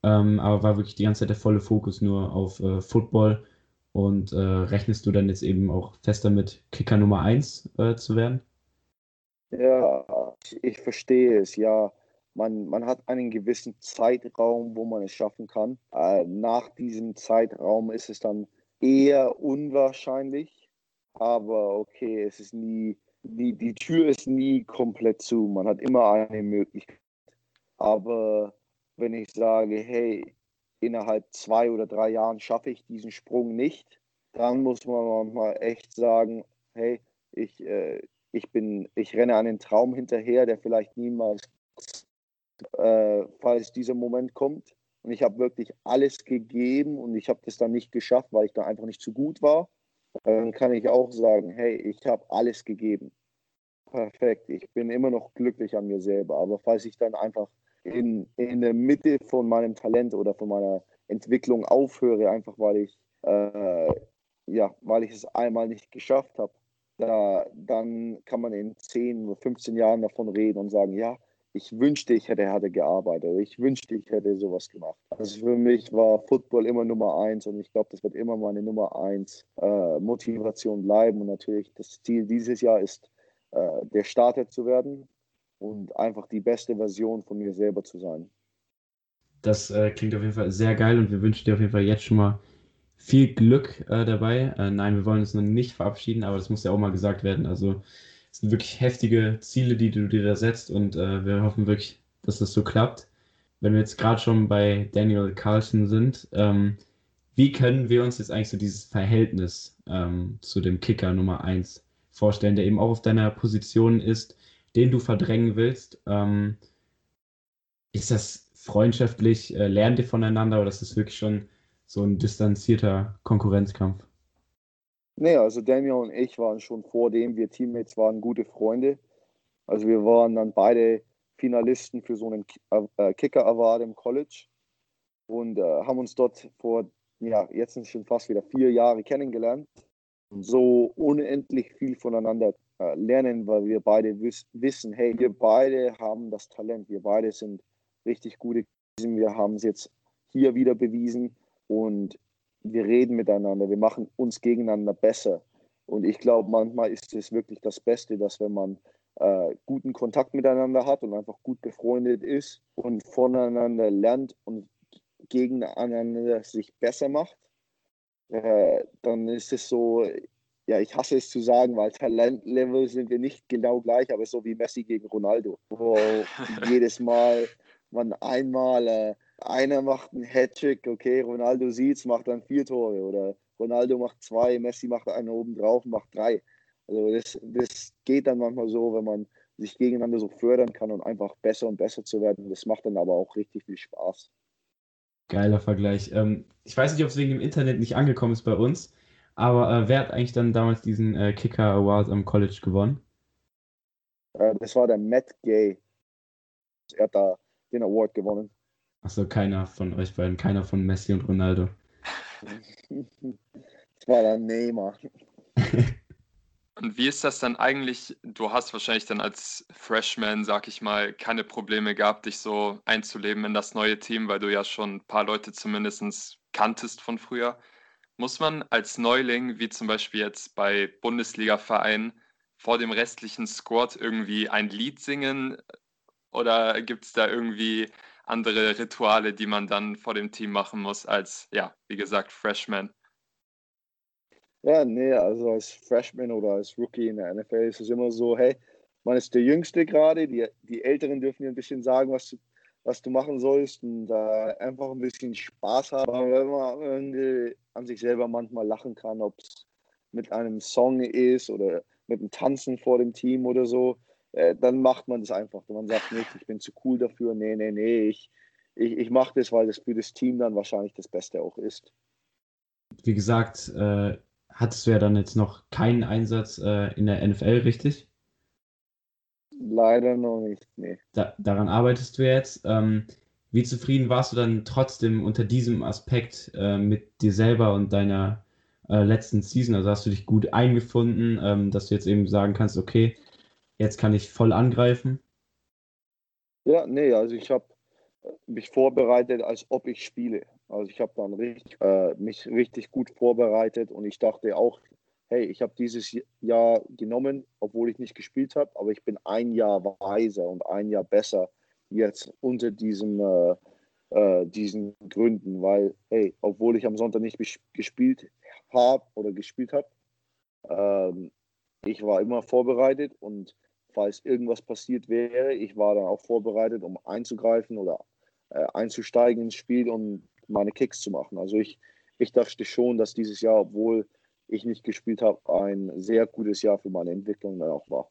ähm, aber war wirklich die ganze Zeit der volle Fokus nur auf äh, Football. Und äh, rechnest du dann jetzt eben auch fest damit, Kicker Nummer 1 äh, zu werden? Ja, ich verstehe es, ja. Man, man hat einen gewissen Zeitraum, wo man es schaffen kann. Äh, nach diesem Zeitraum ist es dann eher unwahrscheinlich. Aber okay, es ist nie die, die Tür ist nie komplett zu. Man hat immer eine Möglichkeit. Aber wenn ich sage, hey, innerhalb zwei oder drei Jahren schaffe ich diesen Sprung nicht, dann muss man manchmal echt sagen, hey, ich, äh, ich bin, ich renne einen Traum hinterher, der vielleicht niemals, äh, falls dieser Moment kommt. Und ich habe wirklich alles gegeben und ich habe das dann nicht geschafft, weil ich da einfach nicht zu gut war dann kann ich auch sagen, hey, ich habe alles gegeben. Perfekt, ich bin immer noch glücklich an mir selber. Aber falls ich dann einfach in, in der Mitte von meinem Talent oder von meiner Entwicklung aufhöre, einfach weil ich, äh, ja, weil ich es einmal nicht geschafft habe, da, dann kann man in 10 oder 15 Jahren davon reden und sagen, ja, ich wünschte, ich hätte härter gearbeitet. Ich wünschte, ich hätte sowas gemacht. Also für mich war Football immer Nummer eins und ich glaube, das wird immer meine Nummer eins äh, Motivation bleiben. Und natürlich das Ziel dieses Jahr ist, äh, der Starter zu werden und einfach die beste Version von mir selber zu sein. Das äh, klingt auf jeden Fall sehr geil und wir wünschen dir auf jeden Fall jetzt schon mal viel Glück äh, dabei. Äh, nein, wir wollen uns noch nicht verabschieden, aber das muss ja auch mal gesagt werden. Also es sind wirklich heftige Ziele, die du dir da setzt und äh, wir hoffen wirklich, dass das so klappt. Wenn wir jetzt gerade schon bei Daniel Carlson sind, ähm, wie können wir uns jetzt eigentlich so dieses Verhältnis ähm, zu dem Kicker Nummer 1 vorstellen, der eben auch auf deiner Position ist, den du verdrängen willst? Ähm, ist das freundschaftlich? Äh, lernt ihr voneinander oder ist das wirklich schon so ein distanzierter Konkurrenzkampf? Nee, also Daniel und ich waren schon vor dem wir Teammates waren gute Freunde. Also wir waren dann beide Finalisten für so einen äh, Kicker Award im College und äh, haben uns dort vor, ja, jetzt sind es schon fast wieder vier Jahre kennengelernt. So unendlich viel voneinander äh, lernen, weil wir beide wiss wissen, hey, wir beide haben das Talent, wir beide sind richtig gute, wir haben es jetzt hier wieder bewiesen und wir reden miteinander, wir machen uns gegeneinander besser. Und ich glaube, manchmal ist es wirklich das Beste, dass wenn man äh, guten Kontakt miteinander hat und einfach gut befreundet ist und voneinander lernt und gegeneinander sich besser macht, äh, dann ist es so, ja, ich hasse es zu sagen, weil Talentlevel sind wir nicht genau gleich, aber so wie Messi gegen Ronaldo, wo jedes Mal man einmal äh, einer macht einen Hattrick, okay, Ronaldo sieht's, macht dann vier Tore oder Ronaldo macht zwei, Messi macht einen oben drauf, macht drei. Also das, das geht dann manchmal so, wenn man sich gegeneinander so fördern kann und einfach besser und besser zu werden. Das macht dann aber auch richtig viel Spaß. Geiler Vergleich. Ähm, ich weiß nicht, ob es wegen dem Internet nicht angekommen ist bei uns, aber äh, wer hat eigentlich dann damals diesen äh, Kicker Award am College gewonnen? Äh, das war der Matt Gay. Er hat da den Award gewonnen. Achso, keiner von euch beiden, keiner von Messi und Ronaldo. das war der Neymar. Und wie ist das dann eigentlich? Du hast wahrscheinlich dann als Freshman, sag ich mal, keine Probleme gehabt, dich so einzuleben in das neue Team, weil du ja schon ein paar Leute zumindest kanntest von früher. Muss man als Neuling, wie zum Beispiel jetzt bei Bundesliga-Vereinen, vor dem restlichen Squad irgendwie ein Lied singen? Oder gibt es da irgendwie andere Rituale, die man dann vor dem Team machen muss, als, ja, wie gesagt, Freshman. Ja, nee, also als Freshman oder als Rookie in der NFL ist es immer so, hey, man ist der Jüngste gerade, die, die Älteren dürfen dir ein bisschen sagen, was du, was du machen sollst und äh, einfach ein bisschen Spaß haben. Wenn man irgendwie an sich selber manchmal lachen kann, ob es mit einem Song ist oder mit einem Tanzen vor dem Team oder so, äh, dann macht man das einfach. Man sagt nicht, ich bin zu cool dafür. Nee, nee, nee, ich, ich, ich mache das, weil das für das Team dann wahrscheinlich das Beste auch ist. Wie gesagt, äh, hattest du ja dann jetzt noch keinen Einsatz äh, in der NFL, richtig? Leider noch nicht, nee. Da, daran arbeitest du jetzt. Ähm, wie zufrieden warst du dann trotzdem unter diesem Aspekt äh, mit dir selber und deiner äh, letzten Season? Also hast du dich gut eingefunden, ähm, dass du jetzt eben sagen kannst, okay, Jetzt kann ich voll angreifen. Ja, nee, also ich habe äh, mich vorbereitet, als ob ich spiele. Also ich habe dann richtig, äh, mich richtig gut vorbereitet und ich dachte auch, hey, ich habe dieses Jahr genommen, obwohl ich nicht gespielt habe, aber ich bin ein Jahr weiser und ein Jahr besser jetzt unter diesem, äh, äh, diesen Gründen, weil, hey, obwohl ich am Sonntag nicht gespielt habe oder gespielt habe, ähm, ich war immer vorbereitet und falls irgendwas passiert wäre. Ich war dann auch vorbereitet, um einzugreifen oder äh, einzusteigen ins Spiel und meine Kicks zu machen. Also ich, ich dachte schon, dass dieses Jahr, obwohl ich nicht gespielt habe, ein sehr gutes Jahr für meine Entwicklung dann auch war.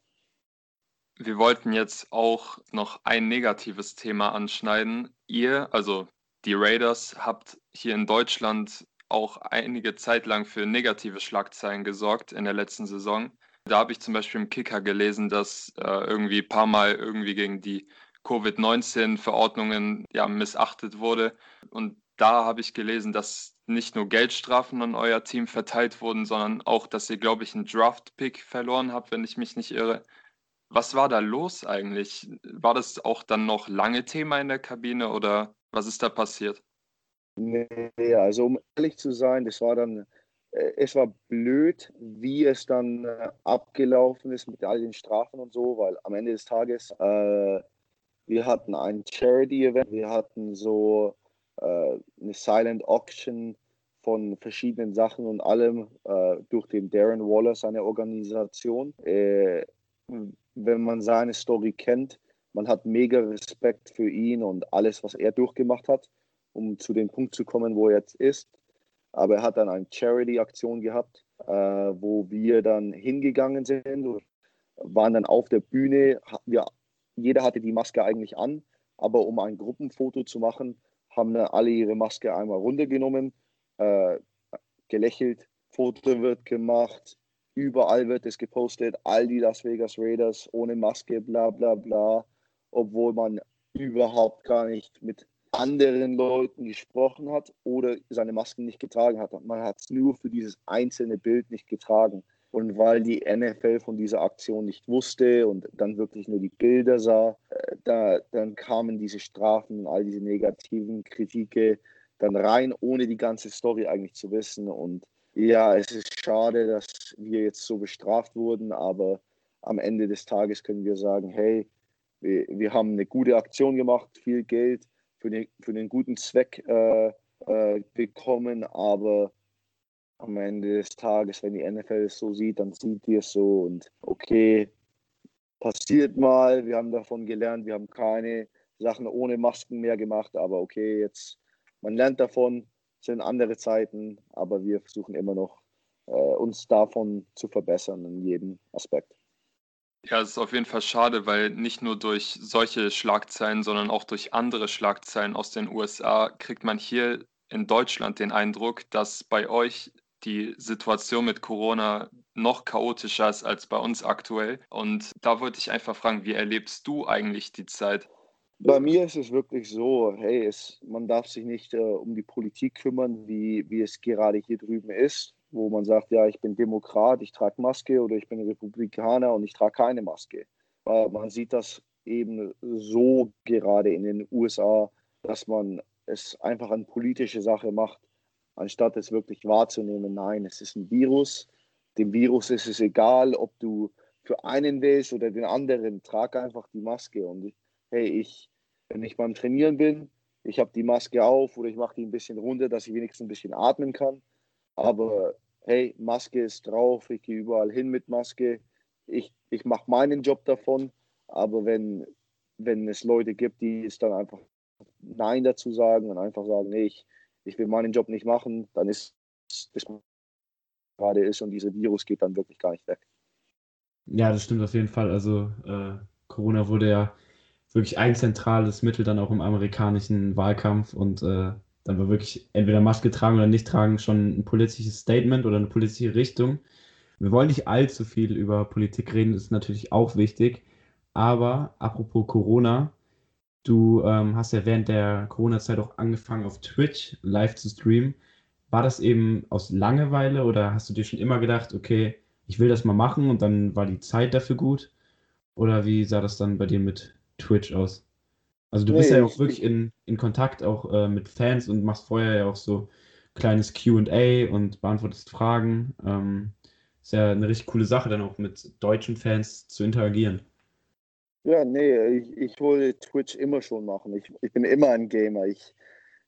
Wir wollten jetzt auch noch ein negatives Thema anschneiden. Ihr, also die Raiders, habt hier in Deutschland auch einige Zeit lang für negative Schlagzeilen gesorgt in der letzten Saison. Da habe ich zum Beispiel im Kicker gelesen, dass äh, irgendwie ein paar Mal irgendwie gegen die Covid-19-Verordnungen ja, missachtet wurde. Und da habe ich gelesen, dass nicht nur Geldstrafen an euer Team verteilt wurden, sondern auch, dass ihr, glaube ich, einen Draft-Pick verloren habt, wenn ich mich nicht irre. Was war da los eigentlich? War das auch dann noch lange Thema in der Kabine oder was ist da passiert? Nee, also um ehrlich zu sein, das war dann es war blöd, wie es dann äh, abgelaufen ist mit all den Strafen und so, weil am Ende des Tages, äh, wir hatten ein Charity-Event, wir hatten so äh, eine Silent Auction von verschiedenen Sachen und allem äh, durch den Darren Waller, seine Organisation. Äh, wenn man seine Story kennt, man hat mega Respekt für ihn und alles, was er durchgemacht hat, um zu dem Punkt zu kommen, wo er jetzt ist. Aber er hat dann eine Charity-Aktion gehabt, äh, wo wir dann hingegangen sind und waren dann auf der Bühne. Wir, jeder hatte die Maske eigentlich an, aber um ein Gruppenfoto zu machen, haben dann alle ihre Maske einmal runtergenommen, äh, gelächelt, Foto wird gemacht, überall wird es gepostet, all die Las Vegas Raiders ohne Maske, bla bla bla. obwohl man überhaupt gar nicht mit anderen Leuten gesprochen hat oder seine Masken nicht getragen hat. Man hat es nur für dieses einzelne Bild nicht getragen. Und weil die NFL von dieser Aktion nicht wusste und dann wirklich nur die Bilder sah, äh, da, dann kamen diese Strafen und all diese negativen Kritike dann rein, ohne die ganze Story eigentlich zu wissen. Und ja, es ist schade, dass wir jetzt so bestraft wurden, aber am Ende des Tages können wir sagen, hey, wir, wir haben eine gute Aktion gemacht, viel Geld für, den, für den guten Zweck äh, äh, bekommen, aber am Ende des Tages, wenn die NFL es so sieht, dann sieht die es so und okay, passiert mal, wir haben davon gelernt, wir haben keine Sachen ohne Masken mehr gemacht, aber okay, jetzt, man lernt davon, sind andere Zeiten, aber wir versuchen immer noch, äh, uns davon zu verbessern in jedem Aspekt. Ja, es ist auf jeden Fall schade, weil nicht nur durch solche Schlagzeilen, sondern auch durch andere Schlagzeilen aus den USA kriegt man hier in Deutschland den Eindruck, dass bei euch die Situation mit Corona noch chaotischer ist als bei uns aktuell. Und da wollte ich einfach fragen, wie erlebst du eigentlich die Zeit? Bei mir ist es wirklich so, hey, es, man darf sich nicht äh, um die Politik kümmern, wie, wie es gerade hier drüben ist, wo man sagt, ja, ich bin Demokrat, ich trage Maske oder ich bin Republikaner und ich trage keine Maske. Weil man sieht das eben so gerade in den USA, dass man es einfach eine politische Sache macht anstatt es wirklich wahrzunehmen, nein, es ist ein Virus. Dem Virus ist es egal, ob du für einen willst oder den anderen, trag einfach die Maske. Und hey, ich, wenn ich beim Trainieren bin, ich habe die Maske auf oder ich mache die ein bisschen runter, dass ich wenigstens ein bisschen atmen kann. Aber hey, Maske ist drauf, ich gehe überall hin mit Maske. Ich, ich mache meinen Job davon. Aber wenn, wenn es Leute gibt, die es dann einfach Nein dazu sagen und einfach sagen, nee, ich, ich will meinen Job nicht machen, dann ist das gerade ist und dieser Virus geht dann wirklich gar nicht weg. Ja, das stimmt auf jeden Fall. Also äh, Corona wurde ja wirklich ein zentrales Mittel dann auch im amerikanischen Wahlkampf und äh, dann war wirklich entweder Maske tragen oder nicht tragen schon ein politisches Statement oder eine politische Richtung. Wir wollen nicht allzu viel über Politik reden, das ist natürlich auch wichtig. Aber apropos Corona, Du ähm, hast ja während der Corona-Zeit auch angefangen, auf Twitch live zu streamen. War das eben aus Langeweile oder hast du dir schon immer gedacht, okay, ich will das mal machen und dann war die Zeit dafür gut? Oder wie sah das dann bei dir mit Twitch aus? Also du bist nee, ja auch wirklich in, in Kontakt auch äh, mit Fans und machst vorher ja auch so kleines QA und beantwortest Fragen. Ähm, ist ja eine richtig coole Sache, dann auch mit deutschen Fans zu interagieren. Ja, nee, ich, ich wollte Twitch immer schon machen. Ich, ich bin immer ein Gamer. Ich,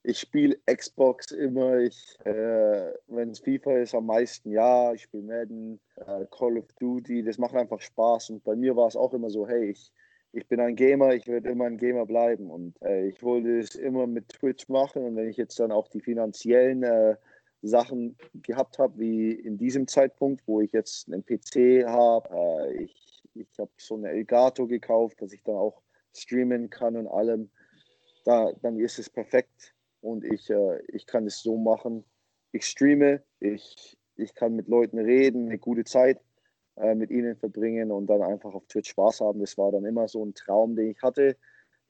ich spiele Xbox immer. Ich, äh, wenn es FIFA ist, am meisten ja. Ich spiele Madden, äh, Call of Duty. Das macht einfach Spaß. Und bei mir war es auch immer so, hey, ich, ich bin ein Gamer, ich werde immer ein Gamer bleiben. Und äh, ich wollte es immer mit Twitch machen. Und wenn ich jetzt dann auch die finanziellen äh, Sachen gehabt habe, wie in diesem Zeitpunkt, wo ich jetzt einen PC habe, äh, ich ich habe so eine Elgato gekauft, dass ich dann auch streamen kann und allem. Da, dann ist es perfekt und ich, äh, ich kann es so machen. Ich streame, ich, ich kann mit Leuten reden, eine gute Zeit äh, mit ihnen verbringen und dann einfach auf Twitch Spaß haben. Das war dann immer so ein Traum, den ich hatte,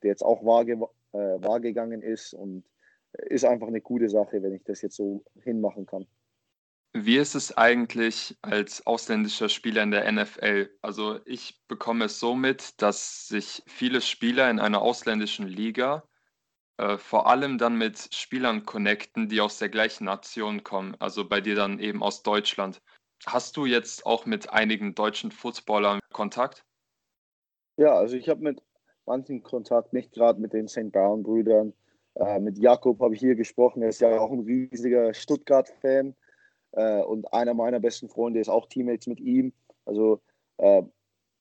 der jetzt auch wahr, äh, wahr gegangen ist und ist einfach eine gute Sache, wenn ich das jetzt so hinmachen kann. Wie ist es eigentlich als ausländischer Spieler in der NFL? Also ich bekomme es so mit, dass sich viele Spieler in einer ausländischen Liga äh, vor allem dann mit Spielern connecten, die aus der gleichen Nation kommen, also bei dir dann eben aus Deutschland. Hast du jetzt auch mit einigen deutschen Footballern Kontakt? Ja, also ich habe mit manchen Kontakt, nicht gerade mit den St. Brown-Brüdern. Äh, mit Jakob habe ich hier gesprochen, er ist ja auch ein riesiger Stuttgart-Fan. Äh, und einer meiner besten Freunde ist auch Teammates mit ihm. Also äh,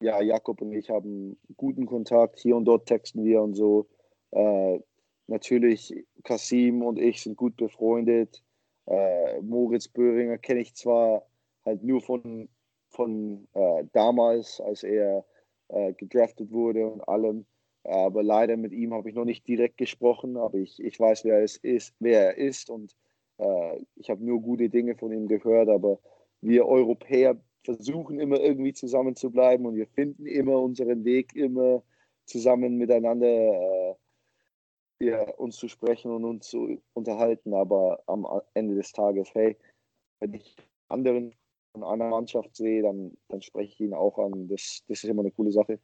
ja, Jakob und ich haben guten Kontakt. Hier und dort texten wir und so. Äh, natürlich, Kasim und ich sind gut befreundet. Äh, Moritz Böhringer kenne ich zwar halt nur von, von äh, damals, als er äh, gedraftet wurde und allem. Aber leider mit ihm habe ich noch nicht direkt gesprochen, aber ich, ich weiß, wer, es ist, wer er ist und äh, ich habe nur gute Dinge von ihm gehört, aber wir Europäer versuchen immer irgendwie zusammen zu bleiben und wir finden immer unseren Weg, immer zusammen miteinander äh, ja, uns zu sprechen und uns zu unterhalten. Aber am Ende des Tages, hey, wenn ich anderen von einer Mannschaft sehe, dann, dann spreche ich ihn auch an. Das, das ist immer eine coole Sache.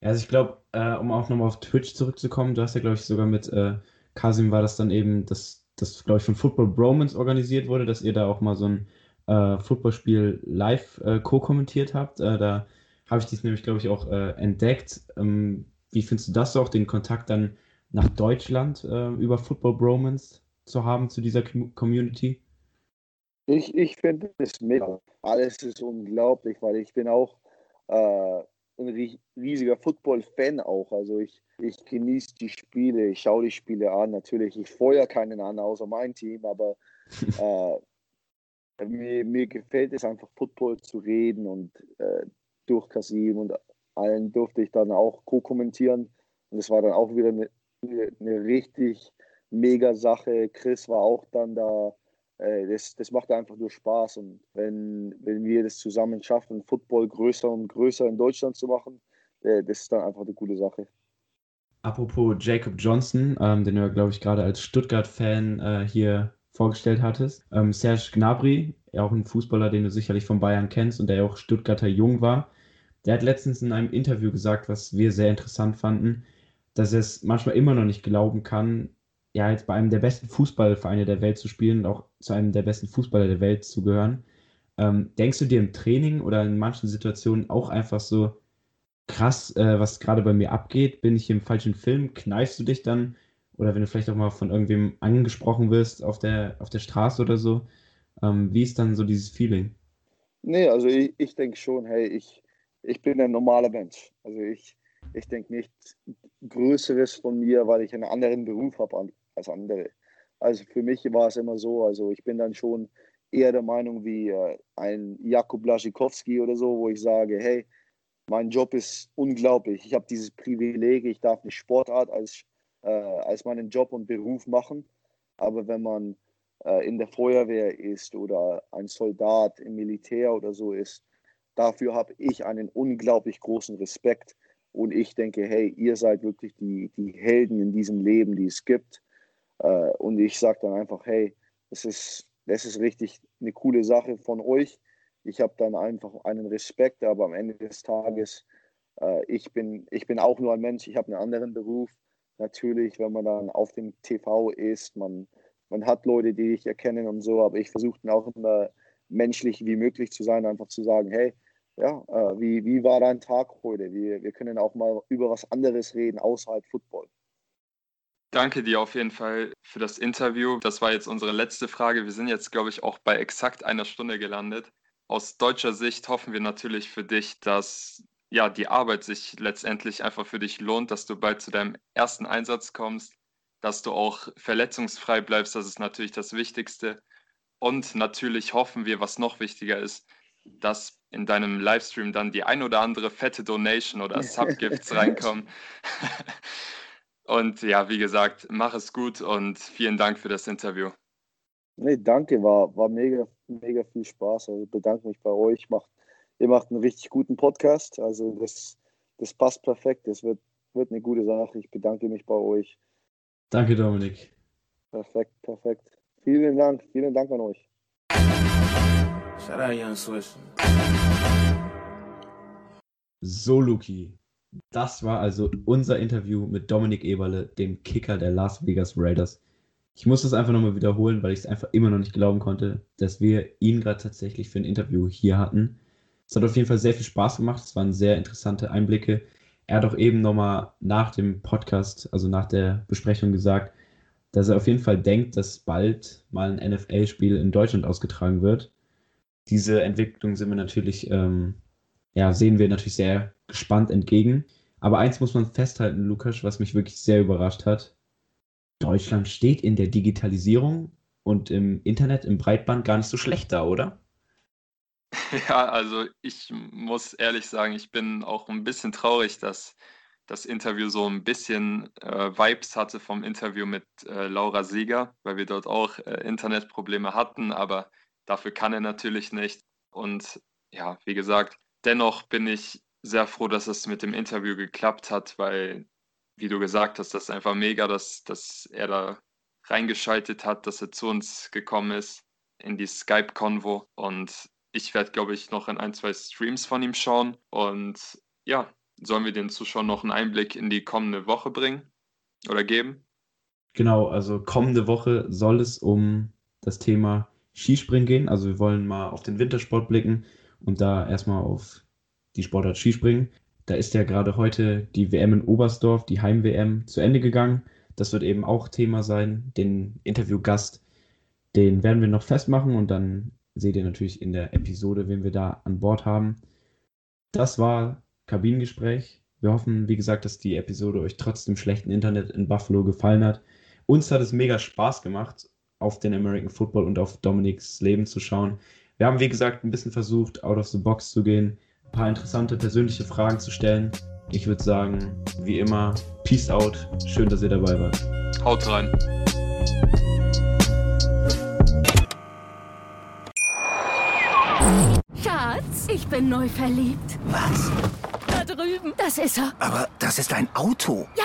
Also ich glaube, äh, um auch nochmal auf Twitch zurückzukommen, du hast ja, glaube ich, sogar mit äh, Kasim war das dann eben, dass das, glaube ich, von Football Bromance organisiert wurde, dass ihr da auch mal so ein äh, Footballspiel live äh, co-kommentiert habt. Äh, da habe ich dies nämlich, glaube ich, auch äh, entdeckt. Ähm, wie findest du das auch, den Kontakt dann nach Deutschland über Football Bromance zu haben zu dieser Community? Ich, ich finde es mega. Alles ist unglaublich, weil ich bin auch äh, ein riesiger Football-Fan auch. Also ich, ich genieße die Spiele, ich schaue die Spiele an. Natürlich, ich feuer keinen an, außer mein Team, aber äh, mir, mir gefällt es einfach, Football zu reden und äh, durch Kasim und allen durfte ich dann auch co-kommentieren. Und es war dann auch wieder eine, eine richtig mega Sache. Chris war auch dann da das, das macht einfach nur Spaß. Und wenn, wenn wir das zusammen schaffen, Football größer und größer in Deutschland zu machen, äh, das ist dann einfach eine coole Sache. Apropos Jacob Johnson, ähm, den du, glaube ich, gerade als Stuttgart-Fan äh, hier vorgestellt hattest. Ähm, Serge Gnabry, auch ein Fußballer, den du sicherlich von Bayern kennst und der ja auch Stuttgarter Jung war, der hat letztens in einem Interview gesagt, was wir sehr interessant fanden, dass er es manchmal immer noch nicht glauben kann, ja, jetzt bei einem der besten Fußballvereine der Welt zu spielen und auch zu einem der besten Fußballer der Welt zu gehören. Ähm, denkst du dir im Training oder in manchen Situationen auch einfach so, krass, äh, was gerade bei mir abgeht? Bin ich im falschen Film? Kneifst du dich dann? Oder wenn du vielleicht auch mal von irgendwem angesprochen wirst auf der, auf der Straße oder so, ähm, wie ist dann so dieses Feeling? Nee, also ich, ich denke schon, hey, ich, ich bin ein normaler Mensch. Also ich, ich denke nicht Größeres von mir, weil ich einen anderen Beruf habe als andere. Also für mich war es immer so, also ich bin dann schon eher der Meinung wie äh, ein Jakub Blaschikowski oder so, wo ich sage, hey, mein Job ist unglaublich. Ich habe dieses Privileg, ich darf eine Sportart als, äh, als meinen Job und Beruf machen. Aber wenn man äh, in der Feuerwehr ist oder ein Soldat im Militär oder so ist, dafür habe ich einen unglaublich großen Respekt. Und ich denke, hey, ihr seid wirklich die, die Helden in diesem Leben, die es gibt. Äh, und ich sage dann einfach, hey, das ist, das ist richtig eine coole Sache von euch. Ich habe dann einfach einen Respekt, aber am Ende des Tages, äh, ich, bin, ich bin auch nur ein Mensch, ich habe einen anderen Beruf. Natürlich, wenn man dann auf dem TV ist, man, man hat Leute, die dich erkennen und so, aber ich versuche dann auch immer menschlich wie möglich zu sein, einfach zu sagen, hey, ja, äh, wie, wie war dein Tag heute? Wir, wir können auch mal über was anderes reden außerhalb Football. Danke dir auf jeden Fall für das Interview. Das war jetzt unsere letzte Frage. Wir sind jetzt, glaube ich, auch bei exakt einer Stunde gelandet. Aus deutscher Sicht hoffen wir natürlich für dich, dass ja die Arbeit sich letztendlich einfach für dich lohnt, dass du bald zu deinem ersten Einsatz kommst, dass du auch verletzungsfrei bleibst. Das ist natürlich das Wichtigste. Und natürlich hoffen wir, was noch wichtiger ist, dass in deinem Livestream dann die ein oder andere fette Donation oder Subgifts reinkommen. Und ja, wie gesagt, mach es gut und vielen Dank für das Interview. Nee, danke, war, war mega, mega viel Spaß. Also bedanke mich bei euch. Macht, ihr macht einen richtig guten Podcast. Also das, das passt perfekt. Das wird, wird eine gute Sache. Ich bedanke mich bei euch. Danke, Dominik. Perfekt, perfekt. Vielen Dank, vielen Dank an euch. Shout out Young Swiss. So, Luki, das war also unser Interview mit Dominik Eberle, dem Kicker der Las Vegas Raiders. Ich muss das einfach nochmal wiederholen, weil ich es einfach immer noch nicht glauben konnte, dass wir ihn gerade tatsächlich für ein Interview hier hatten. Es hat auf jeden Fall sehr viel Spaß gemacht. Es waren sehr interessante Einblicke. Er hat auch eben nochmal nach dem Podcast, also nach der Besprechung gesagt, dass er auf jeden Fall denkt, dass bald mal ein NFL-Spiel in Deutschland ausgetragen wird. Diese Entwicklung sind wir natürlich ähm, ja, sehen wir natürlich sehr gespannt entgegen. Aber eins muss man festhalten, Lukas, was mich wirklich sehr überrascht hat. Deutschland steht in der Digitalisierung und im Internet, im Breitband gar nicht so schlecht da, oder? Ja, also ich muss ehrlich sagen, ich bin auch ein bisschen traurig, dass das Interview so ein bisschen äh, Vibes hatte vom Interview mit äh, Laura Sieger, weil wir dort auch äh, Internetprobleme hatten, aber dafür kann er natürlich nicht. Und ja, wie gesagt, dennoch bin ich sehr froh, dass es mit dem Interview geklappt hat, weil, wie du gesagt hast, das ist einfach mega, dass, dass er da reingeschaltet hat, dass er zu uns gekommen ist in die Skype-Konvo. Und ich werde, glaube ich, noch in ein, zwei Streams von ihm schauen. Und ja, sollen wir den Zuschauern noch einen Einblick in die kommende Woche bringen oder geben? Genau, also kommende Woche soll es um das Thema Skispringen gehen. Also wir wollen mal auf den Wintersport blicken und da erstmal auf die Sportart Skispringen. Da ist ja gerade heute die WM in Oberstdorf, die Heim-WM, zu Ende gegangen. Das wird eben auch Thema sein. Den Interviewgast, den werden wir noch festmachen und dann seht ihr natürlich in der Episode, wen wir da an Bord haben. Das war Kabinengespräch. Wir hoffen, wie gesagt, dass die Episode euch trotz dem schlechten Internet in Buffalo gefallen hat. Uns hat es mega Spaß gemacht, auf den American Football und auf Dominiks Leben zu schauen. Wir haben, wie gesagt, ein bisschen versucht, out of the box zu gehen, ein paar interessante persönliche Fragen zu stellen. Ich würde sagen, wie immer, peace out. Schön, dass ihr dabei wart. Haut rein. Schatz, ich bin neu verliebt. Was? Da drüben. Das ist er. Aber das ist ein Auto. Ja,